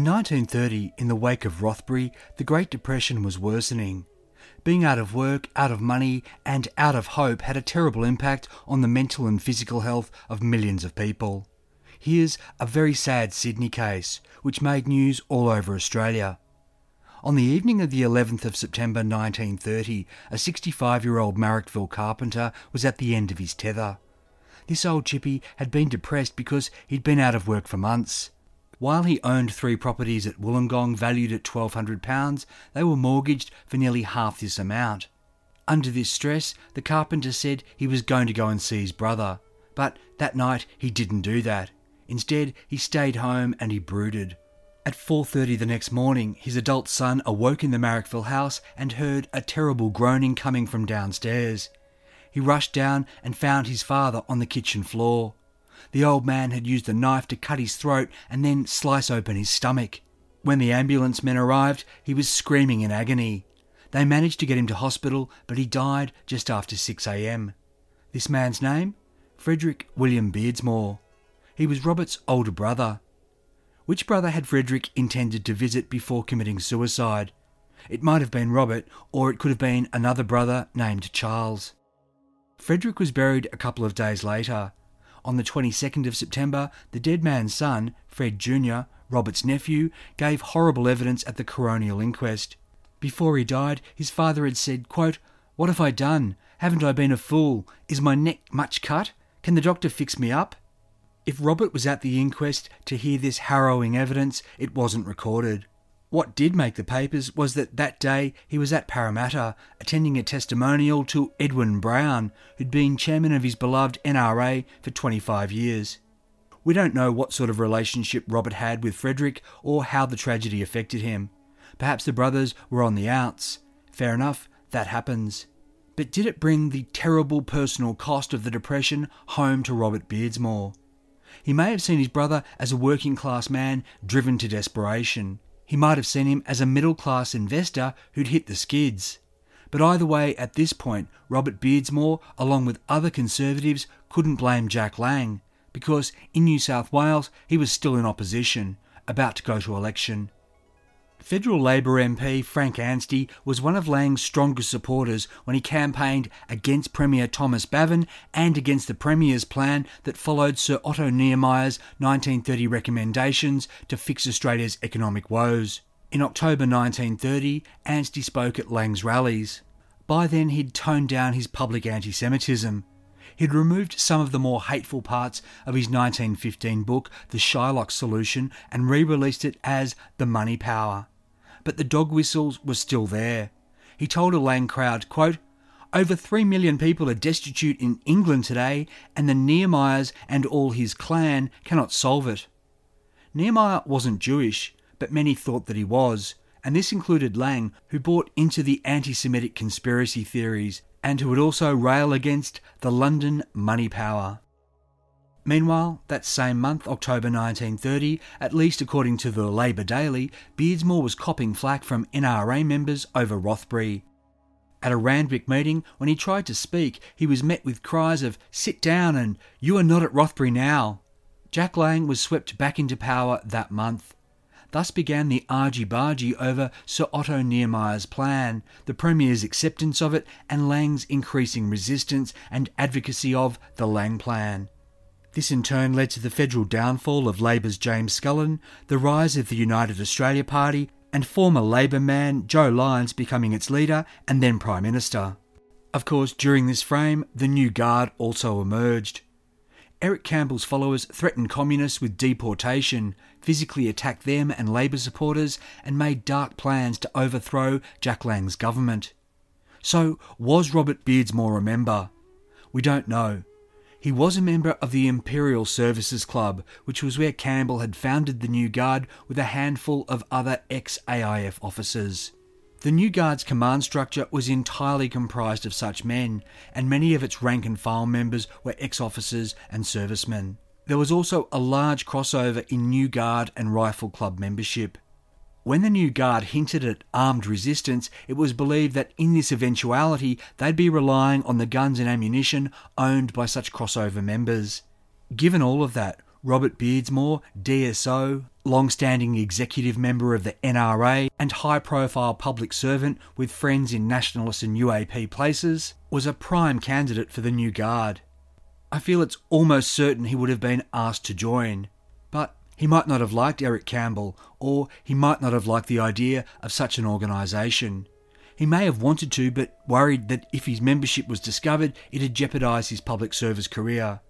In 1930, in the wake of Rothbury, the Great Depression was worsening. Being out of work, out of money, and out of hope had a terrible impact on the mental and physical health of millions of people. Here's a very sad Sydney case, which made news all over Australia. On the evening of the 11th of September 1930, a 65 year old Marrickville carpenter was at the end of his tether. This old chippy had been depressed because he'd been out of work for months. While he owned three properties at Wollongong valued at £1,200, they were mortgaged for nearly half this amount. Under this stress, the carpenter said he was going to go and see his brother. But that night he didn't do that. Instead, he stayed home and he brooded. At 4:30 the next morning, his adult son awoke in the Marrickville house and heard a terrible groaning coming from downstairs. He rushed down and found his father on the kitchen floor. The old man had used a knife to cut his throat and then slice open his stomach. When the ambulance men arrived, he was screaming in agony. They managed to get him to hospital, but he died just after 6 a.m. This man's name? Frederick William Beardsmore. He was Robert's older brother. Which brother had Frederick intended to visit before committing suicide? It might have been Robert, or it could have been another brother named Charles. Frederick was buried a couple of days later. On the 22nd of September, the dead man's son, Fred Jr., Robert's nephew, gave horrible evidence at the coronial inquest. Before he died, his father had said, quote, What have I done? Haven't I been a fool? Is my neck much cut? Can the doctor fix me up? If Robert was at the inquest to hear this harrowing evidence, it wasn't recorded. What did make the papers was that that day he was at Parramatta attending a testimonial to Edwin Brown, who'd been chairman of his beloved NRA for 25 years. We don't know what sort of relationship Robert had with Frederick or how the tragedy affected him. Perhaps the brothers were on the outs. Fair enough, that happens. But did it bring the terrible personal cost of the Depression home to Robert Beardsmore? He may have seen his brother as a working class man driven to desperation. He might have seen him as a middle class investor who'd hit the skids. But either way, at this point, Robert Beardsmore, along with other Conservatives, couldn't blame Jack Lang, because in New South Wales he was still in opposition, about to go to election. Federal Labor MP Frank Anstey was one of Lang's strongest supporters when he campaigned against Premier Thomas Bavin and against the Premier's plan that followed Sir Otto Niemeyer's 1930 recommendations to fix Australia's economic woes. In October 1930, Anstey spoke at Lang's rallies. By then, he'd toned down his public anti Semitism. He'd removed some of the more hateful parts of his 1915 book, The Shylock Solution, and re released it as The Money Power but the dog whistles were still there. He told a Lang crowd, quote, over three million people are destitute in England today, and the Niemeyers and all his clan cannot solve it. Niemeyer wasn't Jewish, but many thought that he was, and this included Lang, who bought into the anti Semitic conspiracy theories and who would also rail against the London money power. Meanwhile, that same month, October 1930, at least according to the Labour Daily, Beardsmore was copping flack from NRA members over Rothbury. At a Randwick meeting, when he tried to speak, he was met with cries of, Sit down and You are not at Rothbury now. Jack Lang was swept back into power that month. Thus began the argy-bargy over Sir Otto Niemeyer's plan, the Premier's acceptance of it, and Lang's increasing resistance and advocacy of the Lang Plan. This in turn led to the federal downfall of Labor's James Scullin, the rise of the United Australia Party, and former Labor man Joe Lyons becoming its leader and then Prime Minister. Of course, during this frame, the New Guard also emerged. Eric Campbell's followers threatened communists with deportation, physically attacked them and Labour supporters, and made dark plans to overthrow Jack Lang's government. So, was Robert Beardsmore a member? We don't know. He was a member of the Imperial Services Club, which was where Campbell had founded the New Guard with a handful of other ex AIF officers. The New Guard's command structure was entirely comprised of such men, and many of its rank and file members were ex officers and servicemen. There was also a large crossover in New Guard and Rifle Club membership. When the New Guard hinted at armed resistance, it was believed that in this eventuality they'd be relying on the guns and ammunition owned by such crossover members. Given all of that, Robert Beardsmore, DSO, long standing executive member of the NRA, and high profile public servant with friends in nationalist and UAP places, was a prime candidate for the new guard. I feel it's almost certain he would have been asked to join. He might not have liked Eric Campbell, or he might not have liked the idea of such an organisation. He may have wanted to, but worried that if his membership was discovered, it'd jeopardise his public service career.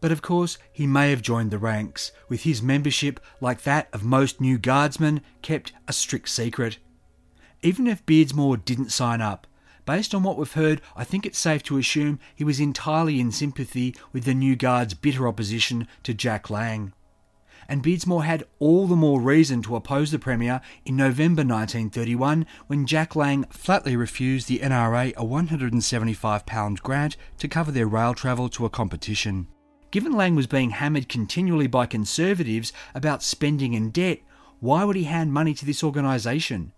But of course, he may have joined the ranks, with his membership, like that of most new guardsmen, kept a strict secret. Even if Beardsmore didn't sign up, based on what we've heard, I think it's safe to assume he was entirely in sympathy with the New Guard's bitter opposition to Jack Lang. And Beardsmore had all the more reason to oppose the Premier in November 1931 when Jack Lang flatly refused the NRA a £175 grant to cover their rail travel to a competition. Given Lang was being hammered continually by conservatives about spending and debt, why would he hand money to this organisation?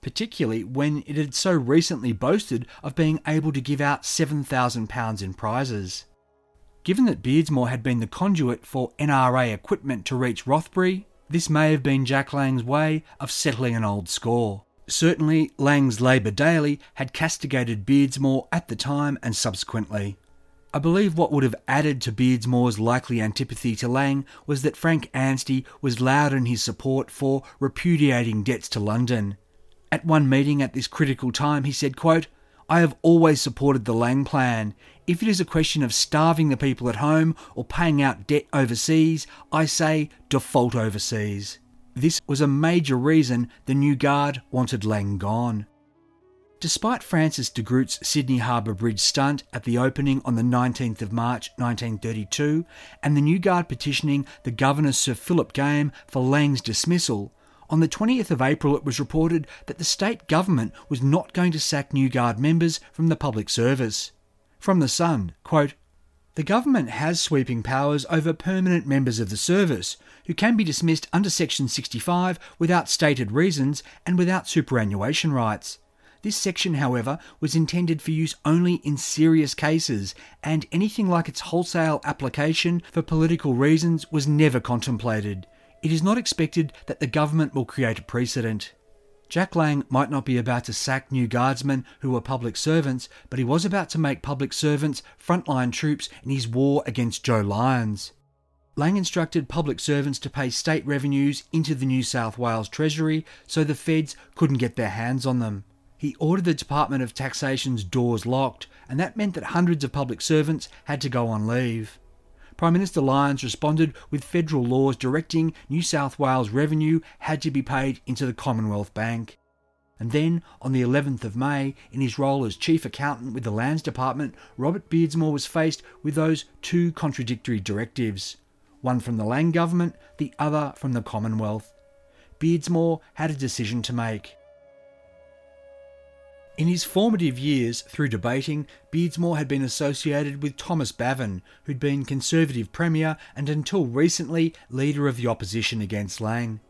Particularly when it had so recently boasted of being able to give out £7,000 in prizes. Given that Beardsmore had been the conduit for NRA equipment to reach Rothbury, this may have been Jack Lang's way of settling an old score. Certainly, Lang's Labour Daily had castigated Beardsmore at the time and subsequently. I believe what would have added to Beardsmore's likely antipathy to Lang was that Frank Anstey was loud in his support for repudiating debts to London. At one meeting at this critical time, he said, quote, I have always supported the Lang plan. If it is a question of starving the people at home or paying out debt overseas, I say default overseas. This was a major reason the New Guard wanted Lang gone. Despite Francis de Groot's Sydney Harbour Bridge stunt at the opening on the 19th of March 1932 and the New Guard petitioning the Governor Sir Philip Game for Lang's dismissal, on the 20th of April it was reported that the state government was not going to sack New Guard members from the public service. From The Sun, quote, the government has sweeping powers over permanent members of the service, who can be dismissed under Section 65 without stated reasons and without superannuation rights. This section, however, was intended for use only in serious cases, and anything like its wholesale application for political reasons was never contemplated. It is not expected that the government will create a precedent. Jack Lang might not be about to sack new guardsmen who were public servants, but he was about to make public servants frontline troops in his war against Joe Lyons. Lang instructed public servants to pay state revenues into the New South Wales Treasury so the feds couldn't get their hands on them he ordered the Department of Taxation's doors locked, and that meant that hundreds of public servants had to go on leave. Prime Minister Lyons responded with federal laws directing New South Wales revenue had to be paid into the Commonwealth Bank. And then, on the 11th of May, in his role as Chief Accountant with the Lands Department, Robert Beardsmore was faced with those two contradictory directives one from the Lang government, the other from the Commonwealth. Beardsmore had a decision to make. In his formative years through debating, Beardsmore had been associated with Thomas Bavin, who'd been Conservative Premier and until recently leader of the opposition against Lang.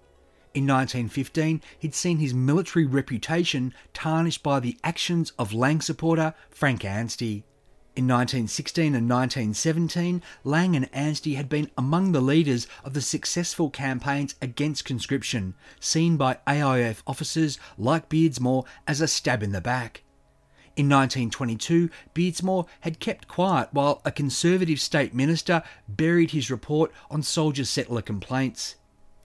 In 1915, he'd seen his military reputation tarnished by the actions of Lang supporter Frank Anstey. In 1916 and 1917, Lang and Anstey had been among the leaders of the successful campaigns against conscription, seen by AIF officers like Beardsmore as a stab in the back. In 1922, Beardsmore had kept quiet while a Conservative state minister buried his report on soldier settler complaints.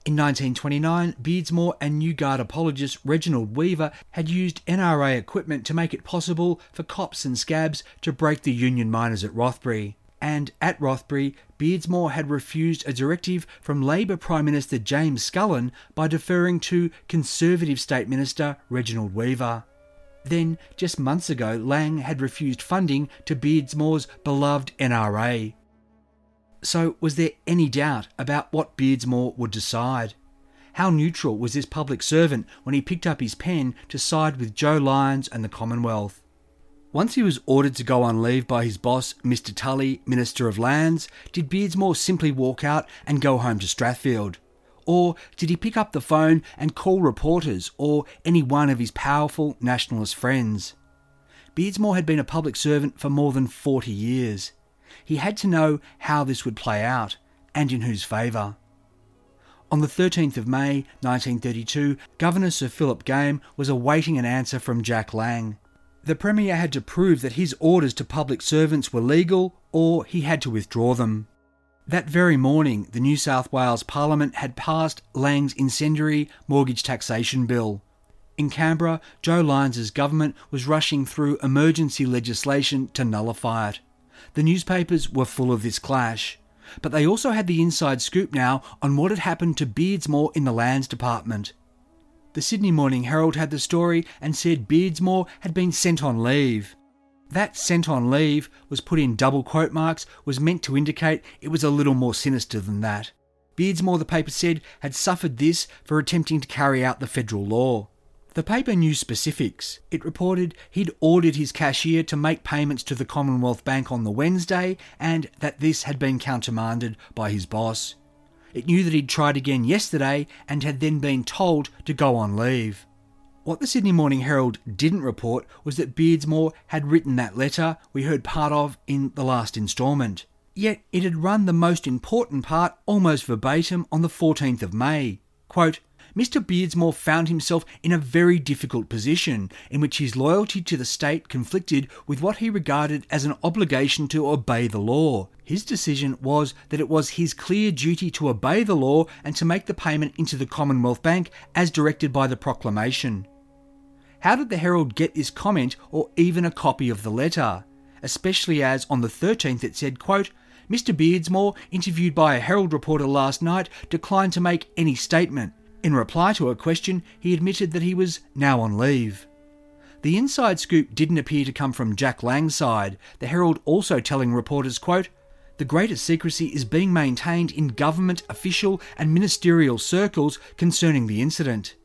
In 1929, Beardsmore and New Guard apologist Reginald Weaver had used NRA equipment to make it possible for cops and scabs to break the Union miners at Rothbury. And at Rothbury, Beardsmore had refused a directive from Labor Prime Minister James Scullin by deferring to Conservative State Minister Reginald Weaver. Then, just months ago, Lang had refused funding to Beardsmore's beloved NRA. So, was there any doubt about what Beardsmore would decide? How neutral was this public servant when he picked up his pen to side with Joe Lyons and the Commonwealth? Once he was ordered to go on leave by his boss, Mr. Tully, Minister of Lands, did Beardsmore simply walk out and go home to Strathfield? Or did he pick up the phone and call reporters or any one of his powerful nationalist friends? Beardsmore had been a public servant for more than 40 years. He had to know how this would play out and in whose favour. On the 13th of May 1932, Governor Sir Philip Game was awaiting an answer from Jack Lang. The Premier had to prove that his orders to public servants were legal or he had to withdraw them. That very morning, the New South Wales Parliament had passed Lang's incendiary mortgage taxation bill. In Canberra, Joe Lyons' government was rushing through emergency legislation to nullify it. The newspapers were full of this clash, but they also had the inside scoop now on what had happened to Beardsmore in the Lands Department. The Sydney Morning Herald had the story and said Beardsmore had been sent on leave. That sent on leave was put in double quote marks was meant to indicate it was a little more sinister than that. Beardsmore, the paper said, had suffered this for attempting to carry out the federal law. The paper knew specifics. It reported he'd ordered his cashier to make payments to the Commonwealth Bank on the Wednesday and that this had been countermanded by his boss. It knew that he'd tried again yesterday and had then been told to go on leave. What the Sydney Morning Herald didn't report was that Beardsmore had written that letter we heard part of in the last instalment. Yet it had run the most important part almost verbatim on the 14th of May. Quote, Mr. Beardsmore found himself in a very difficult position in which his loyalty to the state conflicted with what he regarded as an obligation to obey the law. His decision was that it was his clear duty to obey the law and to make the payment into the Commonwealth Bank as directed by the proclamation. How did the Herald get this comment or even a copy of the letter? Especially as on the 13th it said, quote, Mr. Beardsmore, interviewed by a Herald reporter last night, declined to make any statement. In reply to a question, he admitted that he was now on leave. The inside scoop didn't appear to come from Jack Lang's side, the Herald also telling reporters, quote, the greatest secrecy is being maintained in government, official, and ministerial circles concerning the incident.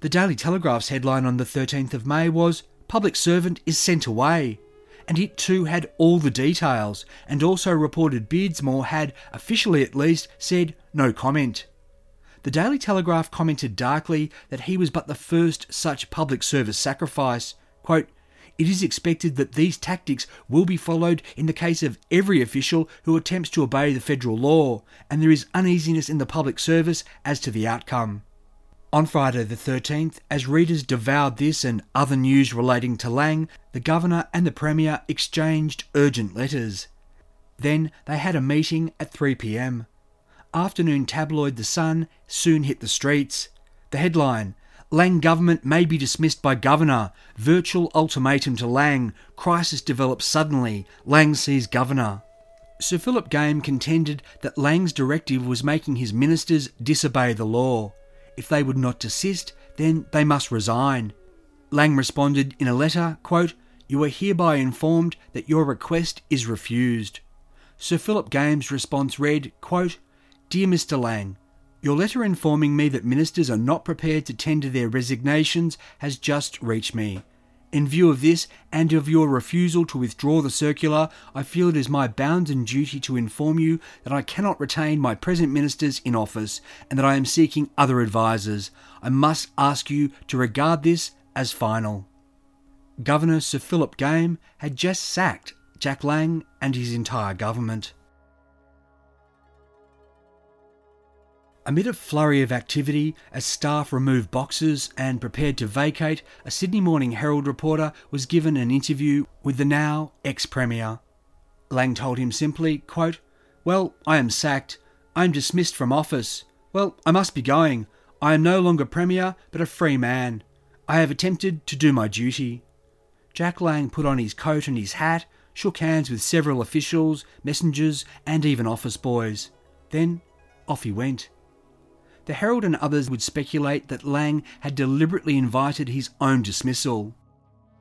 The Daily Telegraph's headline on the 13th of May was Public Servant is Sent Away, and it too had all the details, and also reported Beardsmore had, officially at least, said no comment. The Daily Telegraph commented darkly that he was but the first such public service sacrifice. Quote, it is expected that these tactics will be followed in the case of every official who attempts to obey the federal law, and there is uneasiness in the public service as to the outcome. On Friday the 13th, as readers devoured this and other news relating to Lang, the Governor and the Premier exchanged urgent letters. Then they had a meeting at 3pm afternoon tabloid The Sun soon hit the streets. The headline Lang government may be dismissed by governor. Virtual ultimatum to Lang. Crisis develops suddenly. Lang sees governor. Sir Philip Game contended that Lang's directive was making his ministers disobey the law. If they would not desist, then they must resign. Lang responded in a letter, quote, You are hereby informed that your request is refused. Sir Philip Game's response read, quote, Dear Mr. Lang, your letter informing me that ministers are not prepared to tender their resignations has just reached me. In view of this and of your refusal to withdraw the circular, I feel it is my bounden duty to inform you that I cannot retain my present ministers in office and that I am seeking other advisers. I must ask you to regard this as final. Governor Sir Philip Game had just sacked Jack Lang and his entire government. Amid a flurry of activity, as staff removed boxes and prepared to vacate, a Sydney Morning Herald reporter was given an interview with the now ex Premier. Lang told him simply, quote, Well, I am sacked. I am dismissed from office. Well, I must be going. I am no longer Premier, but a free man. I have attempted to do my duty. Jack Lang put on his coat and his hat, shook hands with several officials, messengers, and even office boys. Then off he went. The Herald and others would speculate that Lang had deliberately invited his own dismissal.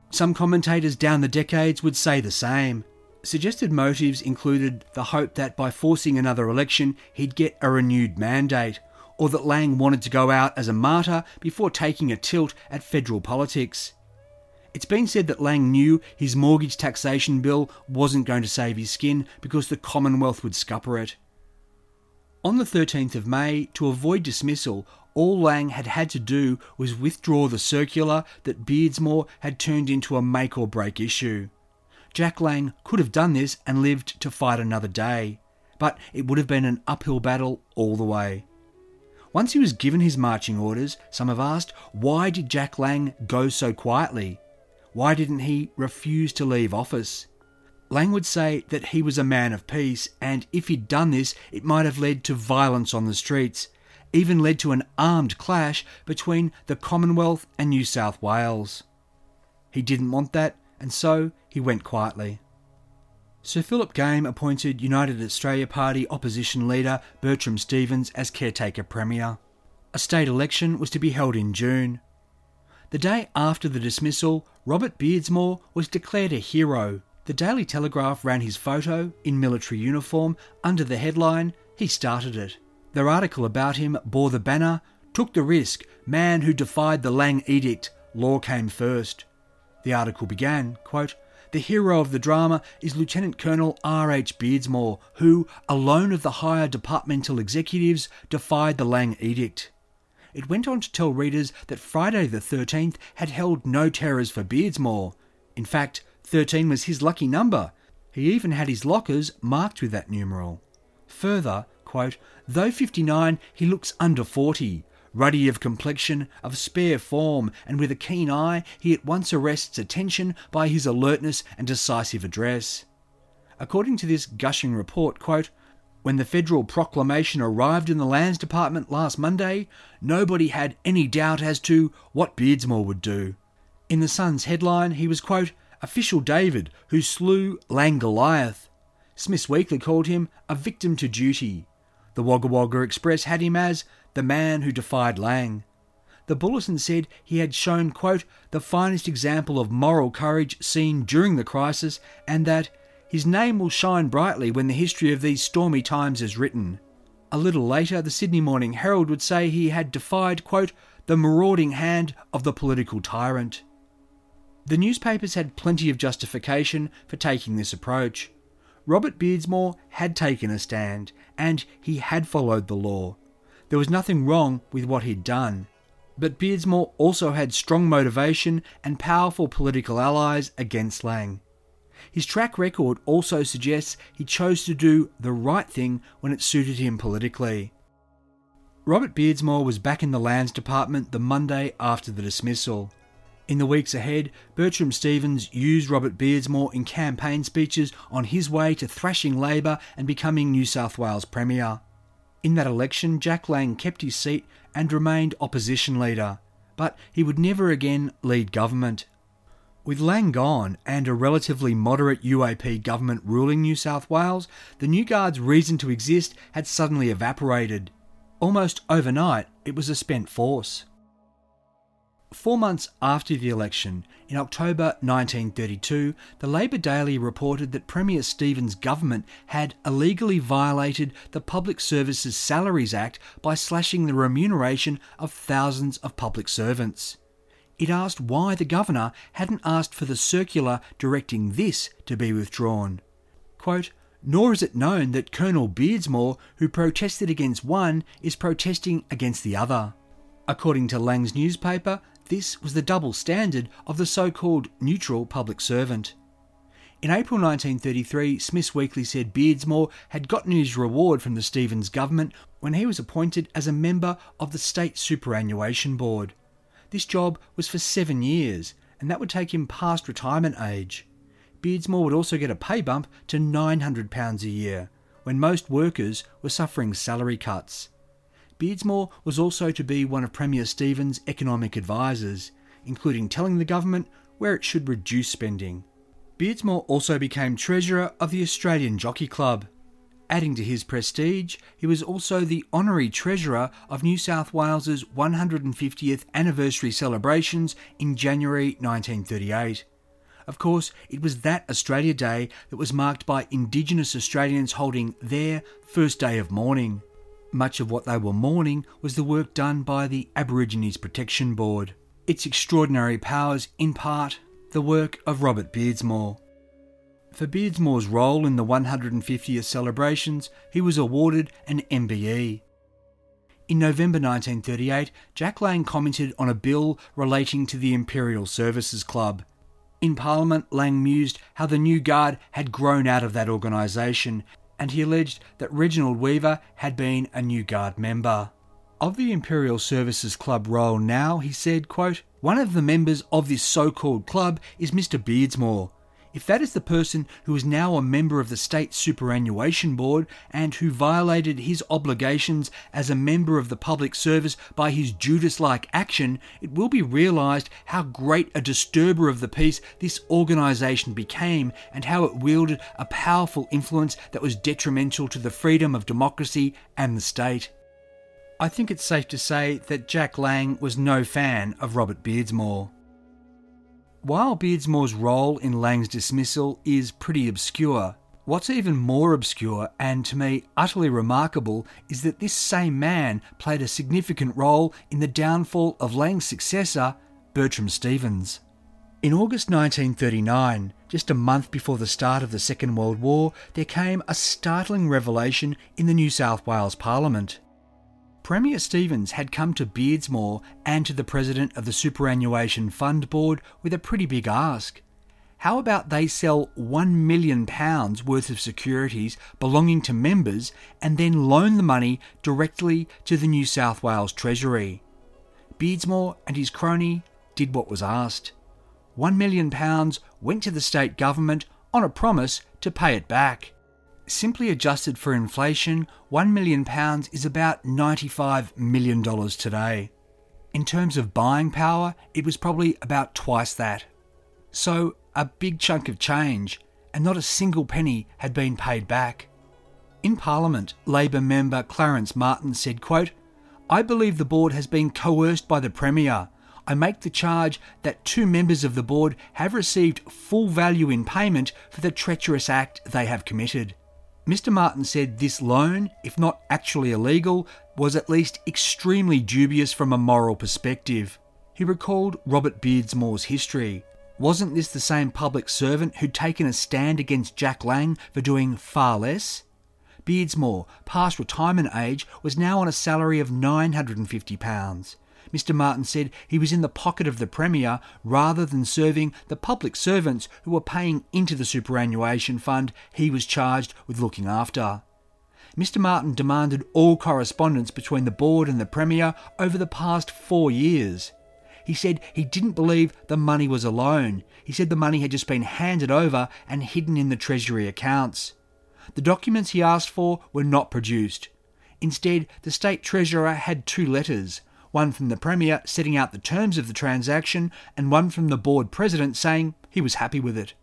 Some commentators down the decades would say the same. Suggested motives included the hope that by forcing another election he'd get a renewed mandate, or that Lang wanted to go out as a martyr before taking a tilt at federal politics. It's been said that Lang knew his mortgage taxation bill wasn't going to save his skin because the Commonwealth would scupper it. On the 13th of May, to avoid dismissal, all Lang had had to do was withdraw the circular that Beardsmore had turned into a make or break issue. Jack Lang could have done this and lived to fight another day, but it would have been an uphill battle all the way. Once he was given his marching orders, some have asked, why did Jack Lang go so quietly? Why didn't he refuse to leave office? Lang would say that he was a man of peace, and if he'd done this, it might have led to violence on the streets, even led to an armed clash between the Commonwealth and New South Wales. He didn't want that, and so he went quietly. Sir Philip Game appointed United Australia Party opposition leader Bertram Stevens as caretaker premier. A state election was to be held in June. The day after the dismissal, Robert Beardsmore was declared a hero the Daily Telegraph ran his photo in military uniform under the headline, He Started It. Their article about him bore the banner, Took the Risk, Man Who Defied the Lang Edict, Law Came First. The article began, quote, the hero of the drama is Lieutenant Colonel R.H. Beardsmore, who, alone of the higher departmental executives, defied the Lang Edict. It went on to tell readers that Friday the 13th had held no terrors for Beardsmore. In fact, 13 was his lucky number. He even had his lockers marked with that numeral. Further, quote, though 59, he looks under 40. Ruddy of complexion, of spare form, and with a keen eye, he at once arrests attention by his alertness and decisive address. According to this gushing report, quote, when the federal proclamation arrived in the Lands Department last Monday, nobody had any doubt as to what Beardsmore would do. In the Sun's headline, he was, quote, official David, who slew Lang Goliath. Smith's Weekly called him a victim to duty. The Wagga Wagga Express had him as the man who defied Lang. The bulletin said he had shown, quote, the finest example of moral courage seen during the crisis, and that his name will shine brightly when the history of these stormy times is written. A little later, the Sydney Morning Herald would say he had defied, quote, the marauding hand of the political tyrant. The newspapers had plenty of justification for taking this approach. Robert Beardsmore had taken a stand, and he had followed the law. There was nothing wrong with what he'd done. But Beardsmore also had strong motivation and powerful political allies against Lang. His track record also suggests he chose to do the right thing when it suited him politically. Robert Beardsmore was back in the Lands Department the Monday after the dismissal. In the weeks ahead, Bertram Stevens used Robert Beardsmore in campaign speeches on his way to thrashing Labor and becoming New South Wales Premier. In that election, Jack Lang kept his seat and remained opposition leader, but he would never again lead government. With Lang gone and a relatively moderate UAP government ruling New South Wales, the New Guard's reason to exist had suddenly evaporated. Almost overnight, it was a spent force. Four months after the election, in October 1932, the Labor Daily reported that Premier Stevens' government had illegally violated the Public Services Salaries Act by slashing the remuneration of thousands of public servants. It asked why the governor hadn't asked for the circular directing this to be withdrawn. Quote, nor is it known that Colonel Beardsmore, who protested against one, is protesting against the other. According to Lang's newspaper, this was the double standard of the so called neutral public servant. In April 1933, Smith's Weekly said Beardsmore had gotten his reward from the Stevens government when he was appointed as a member of the State Superannuation Board. This job was for seven years, and that would take him past retirement age. Beardsmore would also get a pay bump to £900 a year, when most workers were suffering salary cuts. Beardsmore was also to be one of Premier Stevens' economic advisers, including telling the government where it should reduce spending. Beardsmore also became treasurer of the Australian Jockey Club. Adding to his prestige, he was also the honorary treasurer of New South Wales's 150th anniversary celebrations in January 1938. Of course, it was that Australia Day that was marked by Indigenous Australians holding their first day of mourning. Much of what they were mourning was the work done by the Aborigines Protection Board. Its extraordinary powers, in part, the work of Robert Beardsmore. For Beardsmore's role in the 150th celebrations, he was awarded an MBE. In November 1938, Jack Lang commented on a bill relating to the Imperial Services Club. In Parliament, Lang mused how the New Guard had grown out of that organisation, and he alleged that Reginald Weaver had been a New Guard member. Of the Imperial Services Club role now, he said, quote, One of the members of this so called club is Mr. Beardsmore. If that is the person who is now a member of the State Superannuation Board and who violated his obligations as a member of the public service by his Judas like action, it will be realised how great a disturber of the peace this organisation became and how it wielded a powerful influence that was detrimental to the freedom of democracy and the state. I think it's safe to say that Jack Lang was no fan of Robert Beardsmore. While Beardsmore's role in Lang's dismissal is pretty obscure, what's even more obscure and to me utterly remarkable is that this same man played a significant role in the downfall of Lang's successor, Bertram Stevens. In August 1939, just a month before the start of the Second World War, there came a startling revelation in the New South Wales Parliament. Premier Stevens had come to Beardsmore and to the president of the Superannuation Fund Board with a pretty big ask. How about they sell £1 million worth of securities belonging to members and then loan the money directly to the New South Wales Treasury? Beardsmore and his crony did what was asked. £1 million went to the state government on a promise to pay it back. Simply adjusted for inflation, £1 million is about $95 million today. In terms of buying power, it was probably about twice that. So, a big chunk of change, and not a single penny had been paid back. In Parliament, Labor member Clarence Martin said, quote, I believe the board has been coerced by the Premier. I make the charge that two members of the board have received full value in payment for the treacherous act they have committed. Mr. Martin said this loan, if not actually illegal, was at least extremely dubious from a moral perspective. He recalled Robert Beardsmore's history. Wasn't this the same public servant who'd taken a stand against Jack Lang for doing far less? Beardsmore, past retirement age, was now on a salary of £950. Mr. Martin said he was in the pocket of the Premier rather than serving the public servants who were paying into the superannuation fund he was charged with looking after. Mr. Martin demanded all correspondence between the board and the Premier over the past four years. He said he didn't believe the money was a loan. He said the money had just been handed over and hidden in the Treasury accounts. The documents he asked for were not produced. Instead, the State Treasurer had two letters one from the Premier setting out the terms of the transaction, and one from the board president saying he was happy with it.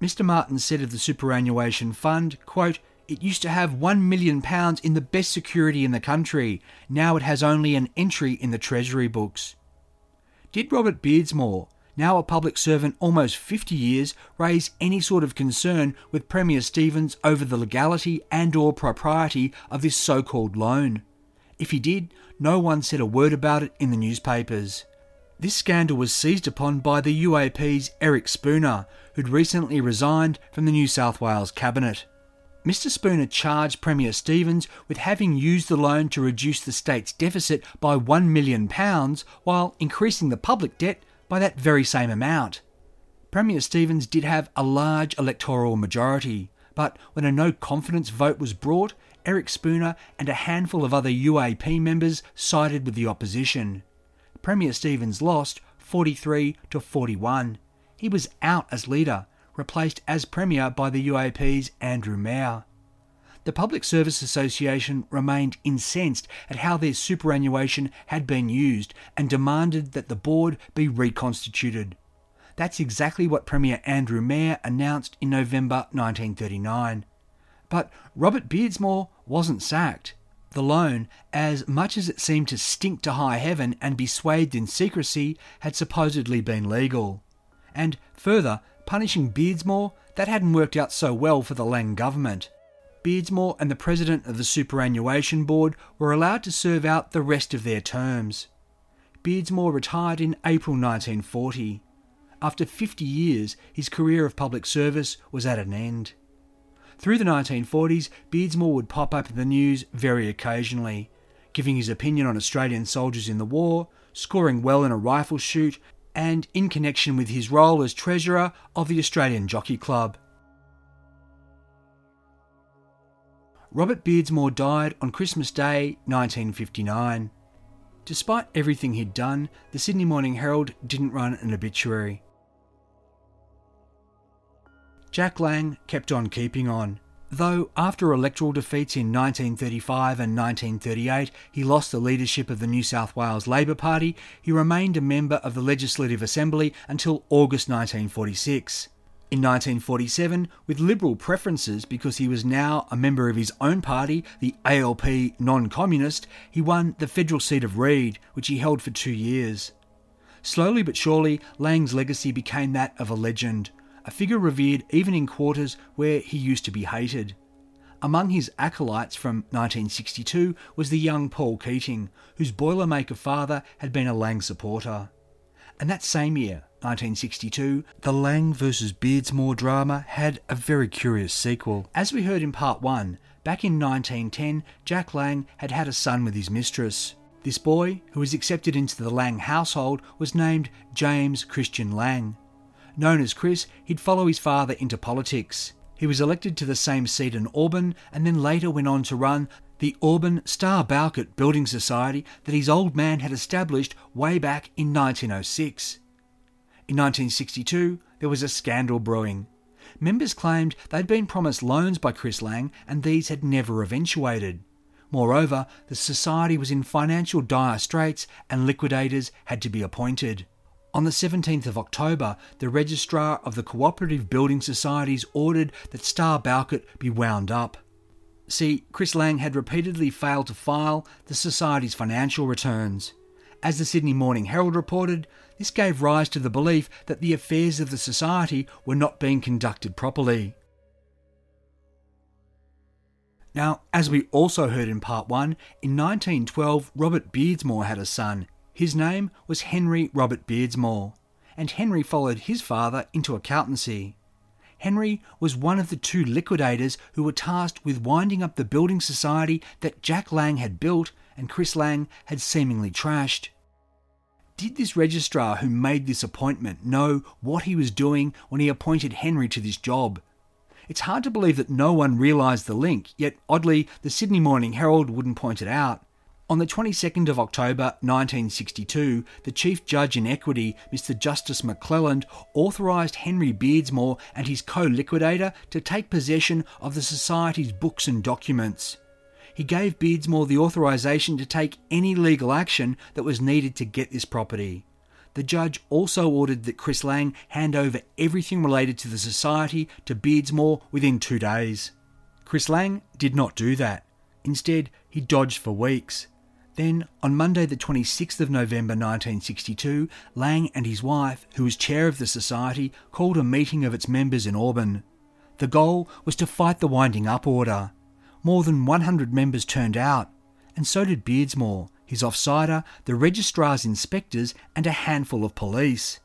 Mr. Martin said of the superannuation fund, quote, it used to have £1 million in the best security in the country. Now it has only an entry in the Treasury books. Did Robert Beardsmore, now a public servant almost 50 years, raise any sort of concern with Premier Stevens over the legality and or propriety of this so-called loan? If he did, no one said a word about it in the newspapers. This scandal was seized upon by the UAP's Eric Spooner, who'd recently resigned from the New South Wales Cabinet. Mr. Spooner charged Premier Stevens with having used the loan to reduce the state's deficit by £1 million while increasing the public debt by that very same amount. Premier Stevens did have a large electoral majority, but when a no confidence vote was brought, Eric Spooner and a handful of other UAP members sided with the opposition. Premier Stevens lost 43 to 41. He was out as leader, replaced as Premier by the UAP's Andrew Mair. The Public Service Association remained incensed at how their superannuation had been used and demanded that the board be reconstituted. That's exactly what Premier Andrew Mair announced in November 1939. But Robert Beardsmore wasn't sacked. The loan, as much as it seemed to stink to high heaven and be swathed in secrecy, had supposedly been legal. And further, punishing Beardsmore, that hadn't worked out so well for the Lang government. Beardsmore and the president of the Superannuation Board were allowed to serve out the rest of their terms. Beardsmore retired in April 1940. After 50 years, his career of public service was at an end. Through the 1940s, Beardsmore would pop up in the news very occasionally, giving his opinion on Australian soldiers in the war, scoring well in a rifle shoot, and in connection with his role as treasurer of the Australian Jockey Club. Robert Beardsmore died on Christmas Day 1959. Despite everything he'd done, the Sydney Morning Herald didn't run an obituary. Jack Lang kept on keeping on. Though after electoral defeats in 1935 and 1938 he lost the leadership of the New South Wales Labor Party, he remained a member of the Legislative Assembly until August 1946. In 1947, with Liberal preferences because he was now a member of his own party, the ALP Non Communist, he won the federal seat of Reid, which he held for two years. Slowly but surely, Lang's legacy became that of a legend a figure revered even in quarters where he used to be hated. Among his acolytes from 1962 was the young Paul Keating, whose Boilermaker father had been a Lang supporter. And that same year, 1962, the Lang vs. Beardsmore drama had a very curious sequel. As we heard in part 1, back in 1910, Jack Lang had had a son with his mistress. This boy, who was accepted into the Lang household, was named James Christian Lang. Known as Chris, he'd follow his father into politics. He was elected to the same seat in Auburn and then later went on to run the Auburn Starr Bowkett Building Society that his old man had established way back in 1906. In 1962, there was a scandal brewing. Members claimed they'd been promised loans by Chris Lang and these had never eventuated. Moreover, the society was in financial dire straits and liquidators had to be appointed. On the 17th of October, the Registrar of the Cooperative Building Societies ordered that Starr Bowkett be wound up. See, Chris Lang had repeatedly failed to file the Society's financial returns. As the Sydney Morning Herald reported, this gave rise to the belief that the affairs of the Society were not being conducted properly. Now, as we also heard in part 1, in 1912 Robert Beardsmore had a son, his name was Henry Robert Beardsmore, and Henry followed his father into accountancy. Henry was one of the two liquidators who were tasked with winding up the building society that Jack Lang had built and Chris Lang had seemingly trashed. Did this registrar who made this appointment know what he was doing when he appointed Henry to this job? It's hard to believe that no one realised the link, yet oddly, the Sydney Morning Herald wouldn't point it out. On the 22nd of October 1962, the Chief Judge in Equity, Mr. Justice McClelland, authorised Henry Beardsmore and his co liquidator to take possession of the Society's books and documents. He gave Beardsmore the authorisation to take any legal action that was needed to get this property. The judge also ordered that Chris Lang hand over everything related to the Society to Beardsmore within two days. Chris Lang did not do that. Instead, he dodged for weeks. Then, on Monday, the 26th of November 1962, Lang and his wife, who was chair of the society, called a meeting of its members in Auburn. The goal was to fight the winding up order. More than 100 members turned out, and so did Beardsmore, his offsider, the registrar's inspectors, and a handful of police.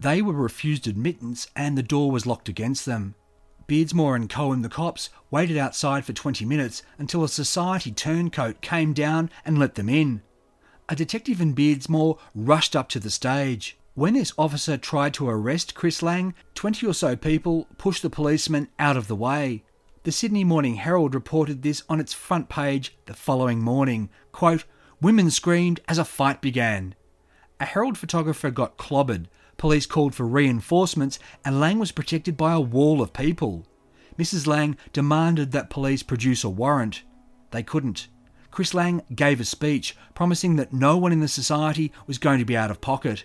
They were refused admittance and the door was locked against them. Beardsmore and Cohen, the cops, waited outside for 20 minutes until a society turncoat came down and let them in. A detective in Beardsmore rushed up to the stage. When this officer tried to arrest Chris Lang, 20 or so people pushed the policeman out of the way. The Sydney Morning Herald reported this on its front page the following morning. Quote, Women screamed as a fight began. A Herald photographer got clobbered. Police called for reinforcements, and Lang was protected by a wall of people. Mrs. Lang demanded that police produce a warrant. They couldn't. Chris Lang gave a speech promising that no one in the society was going to be out of pocket.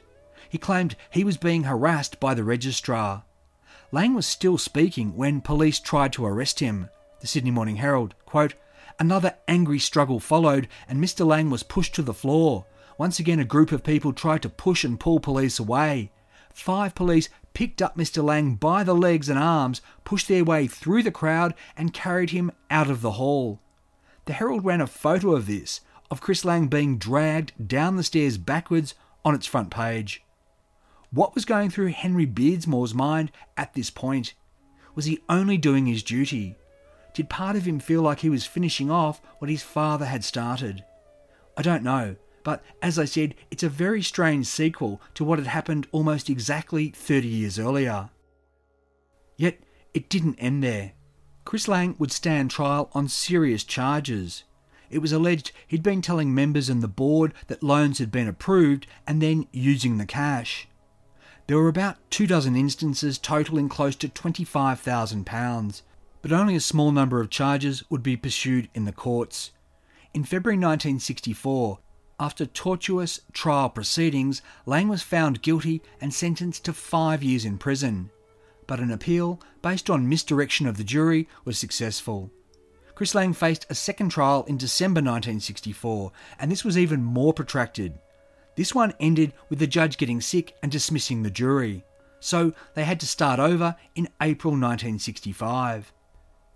He claimed he was being harassed by the registrar. Lang was still speaking when police tried to arrest him. The Sydney Morning Herald, quote, Another angry struggle followed, and Mr. Lang was pushed to the floor. Once again, a group of people tried to push and pull police away. Five police picked up Mr. Lang by the legs and arms, pushed their way through the crowd, and carried him out of the hall. The Herald ran a photo of this, of Chris Lang being dragged down the stairs backwards on its front page. What was going through Henry Beardsmore's mind at this point? Was he only doing his duty? Did part of him feel like he was finishing off what his father had started? I don't know, but as I said, it's a very strange sequel to what had happened almost exactly 30 years earlier. Yet it didn't end there. Chris Lang would stand trial on serious charges. It was alleged he'd been telling members and the board that loans had been approved and then using the cash. There were about two dozen instances totaling close to £25,000, but only a small number of charges would be pursued in the courts. In February 1964, after tortuous trial proceedings, Lang was found guilty and sentenced to five years in prison. But an appeal, based on misdirection of the jury, was successful. Chris Lang faced a second trial in December 1964, and this was even more protracted. This one ended with the judge getting sick and dismissing the jury, so they had to start over in April 1965.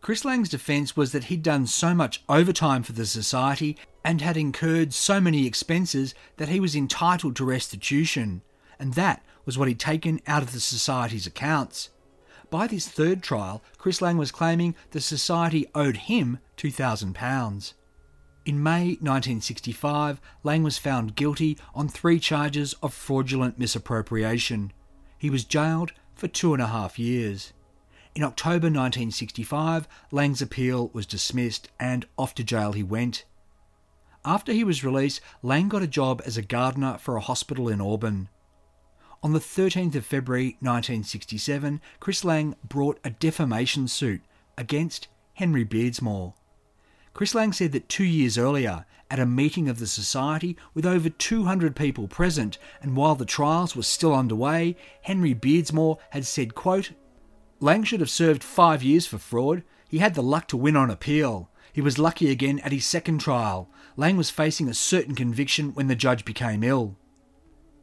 Chris Lang's defence was that he'd done so much overtime for the society and had incurred so many expenses that he was entitled to restitution, and that was what he'd taken out of the society's accounts. By this third trial, Chris Lang was claiming the society owed him £2,000. In May 1965, Lang was found guilty on three charges of fraudulent misappropriation. He was jailed for two and a half years. In October 1965, Lang's appeal was dismissed and off to jail he went. After he was released, Lang got a job as a gardener for a hospital in Auburn. On the 13th of February 1967, Chris Lang brought a defamation suit against Henry Beardsmore. Chris Lang said that two years earlier, at a meeting of the Society with over 200 people present, and while the trials were still underway, Henry Beardsmore had said, quote, Lang should have served five years for fraud. He had the luck to win on appeal. He was lucky again at his second trial. Lang was facing a certain conviction when the judge became ill.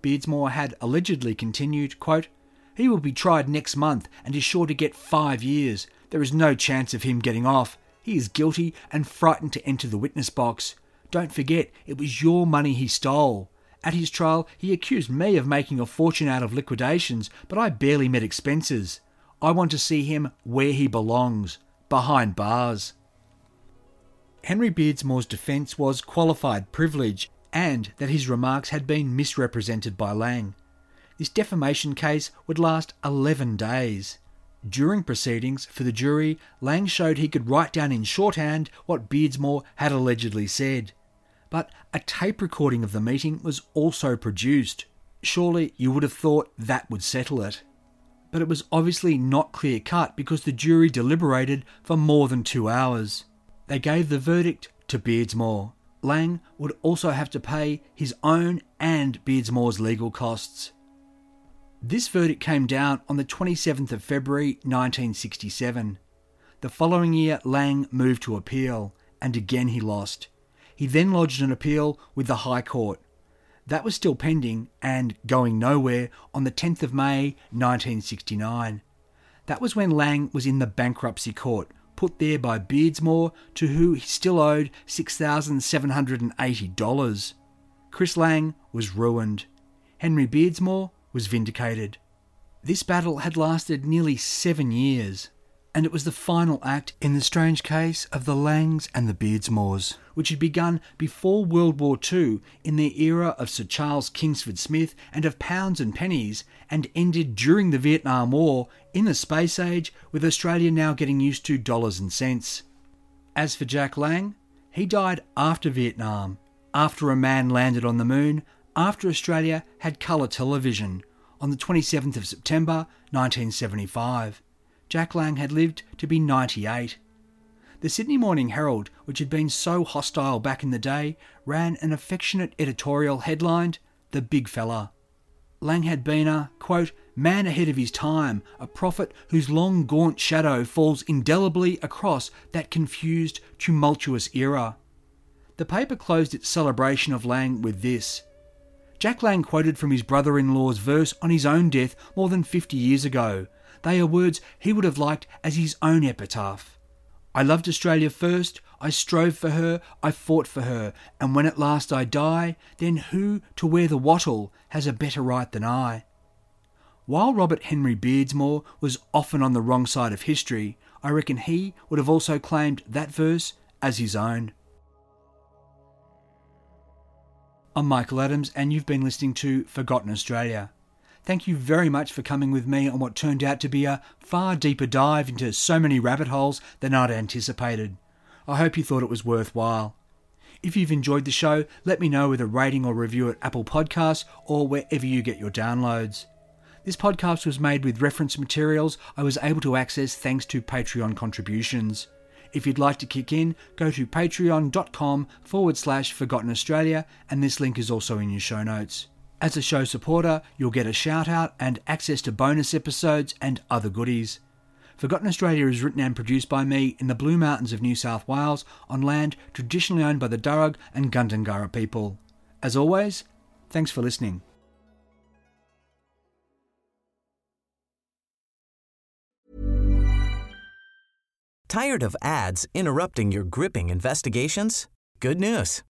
Beardsmore had allegedly continued, quote, He will be tried next month and is sure to get five years. There is no chance of him getting off. He is guilty and frightened to enter the witness box. Don't forget, it was your money he stole. At his trial, he accused me of making a fortune out of liquidations, but I barely met expenses. I want to see him where he belongs, behind bars. Henry Beardsmore's defence was qualified privilege and that his remarks had been misrepresented by Lang. This defamation case would last 11 days. During proceedings for the jury, Lang showed he could write down in shorthand what Beardsmore had allegedly said. But a tape recording of the meeting was also produced. Surely you would have thought that would settle it. But it was obviously not clear cut because the jury deliberated for more than two hours. They gave the verdict to Beardsmore. Lang would also have to pay his own and Beardsmore's legal costs. This verdict came down on the 27th of February 1967. The following year, Lang moved to appeal, and again he lost. He then lodged an appeal with the High Court. That was still pending and going nowhere on the 10th of May 1969. That was when Lang was in the bankruptcy court, put there by Beardsmore, to who he still owed $6,780. Chris Lang was ruined. Henry Beardsmore was vindicated. This battle had lasted nearly seven years, and it was the final act in the strange case of the Langs and the Beardsmores, which had begun before World War II in the era of Sir Charles Kingsford Smith and of pounds and pennies, and ended during the Vietnam War in the space age, with Australia now getting used to dollars and cents. As for Jack Lang, he died after Vietnam, after a man landed on the moon, after Australia had colour television on the 27th of September 1975. Jack Lang had lived to be 98. The Sydney Morning Herald, which had been so hostile back in the day, ran an affectionate editorial headlined The Big Fella. Lang had been a, quote, man ahead of his time, a prophet whose long gaunt shadow falls indelibly across that confused, tumultuous era. The paper closed its celebration of Lang with this Jack Lang quoted from his brother in law's verse on his own death more than 50 years ago. They are words he would have liked as his own epitaph. I loved Australia first, I strove for her, I fought for her, and when at last I die, then who to wear the wattle has a better right than I? While Robert Henry Beardsmore was often on the wrong side of history, I reckon he would have also claimed that verse as his own. I'm Michael Adams, and you've been listening to Forgotten Australia. Thank you very much for coming with me on what turned out to be a far deeper dive into so many rabbit holes than I'd anticipated. I hope you thought it was worthwhile. If you've enjoyed the show, let me know with a rating or review at Apple Podcasts or wherever you get your downloads. This podcast was made with reference materials I was able to access thanks to Patreon contributions. If you'd like to kick in, go to patreon.com forward slash Forgotten Australia, and this link is also in your show notes. As a show supporter, you'll get a shout out and access to bonus episodes and other goodies. Forgotten Australia is written and produced by me in the Blue Mountains of New South Wales on land traditionally owned by the Darug and Gundungurra people. As always, thanks for listening. Tired of ads interrupting your gripping investigations? Good news.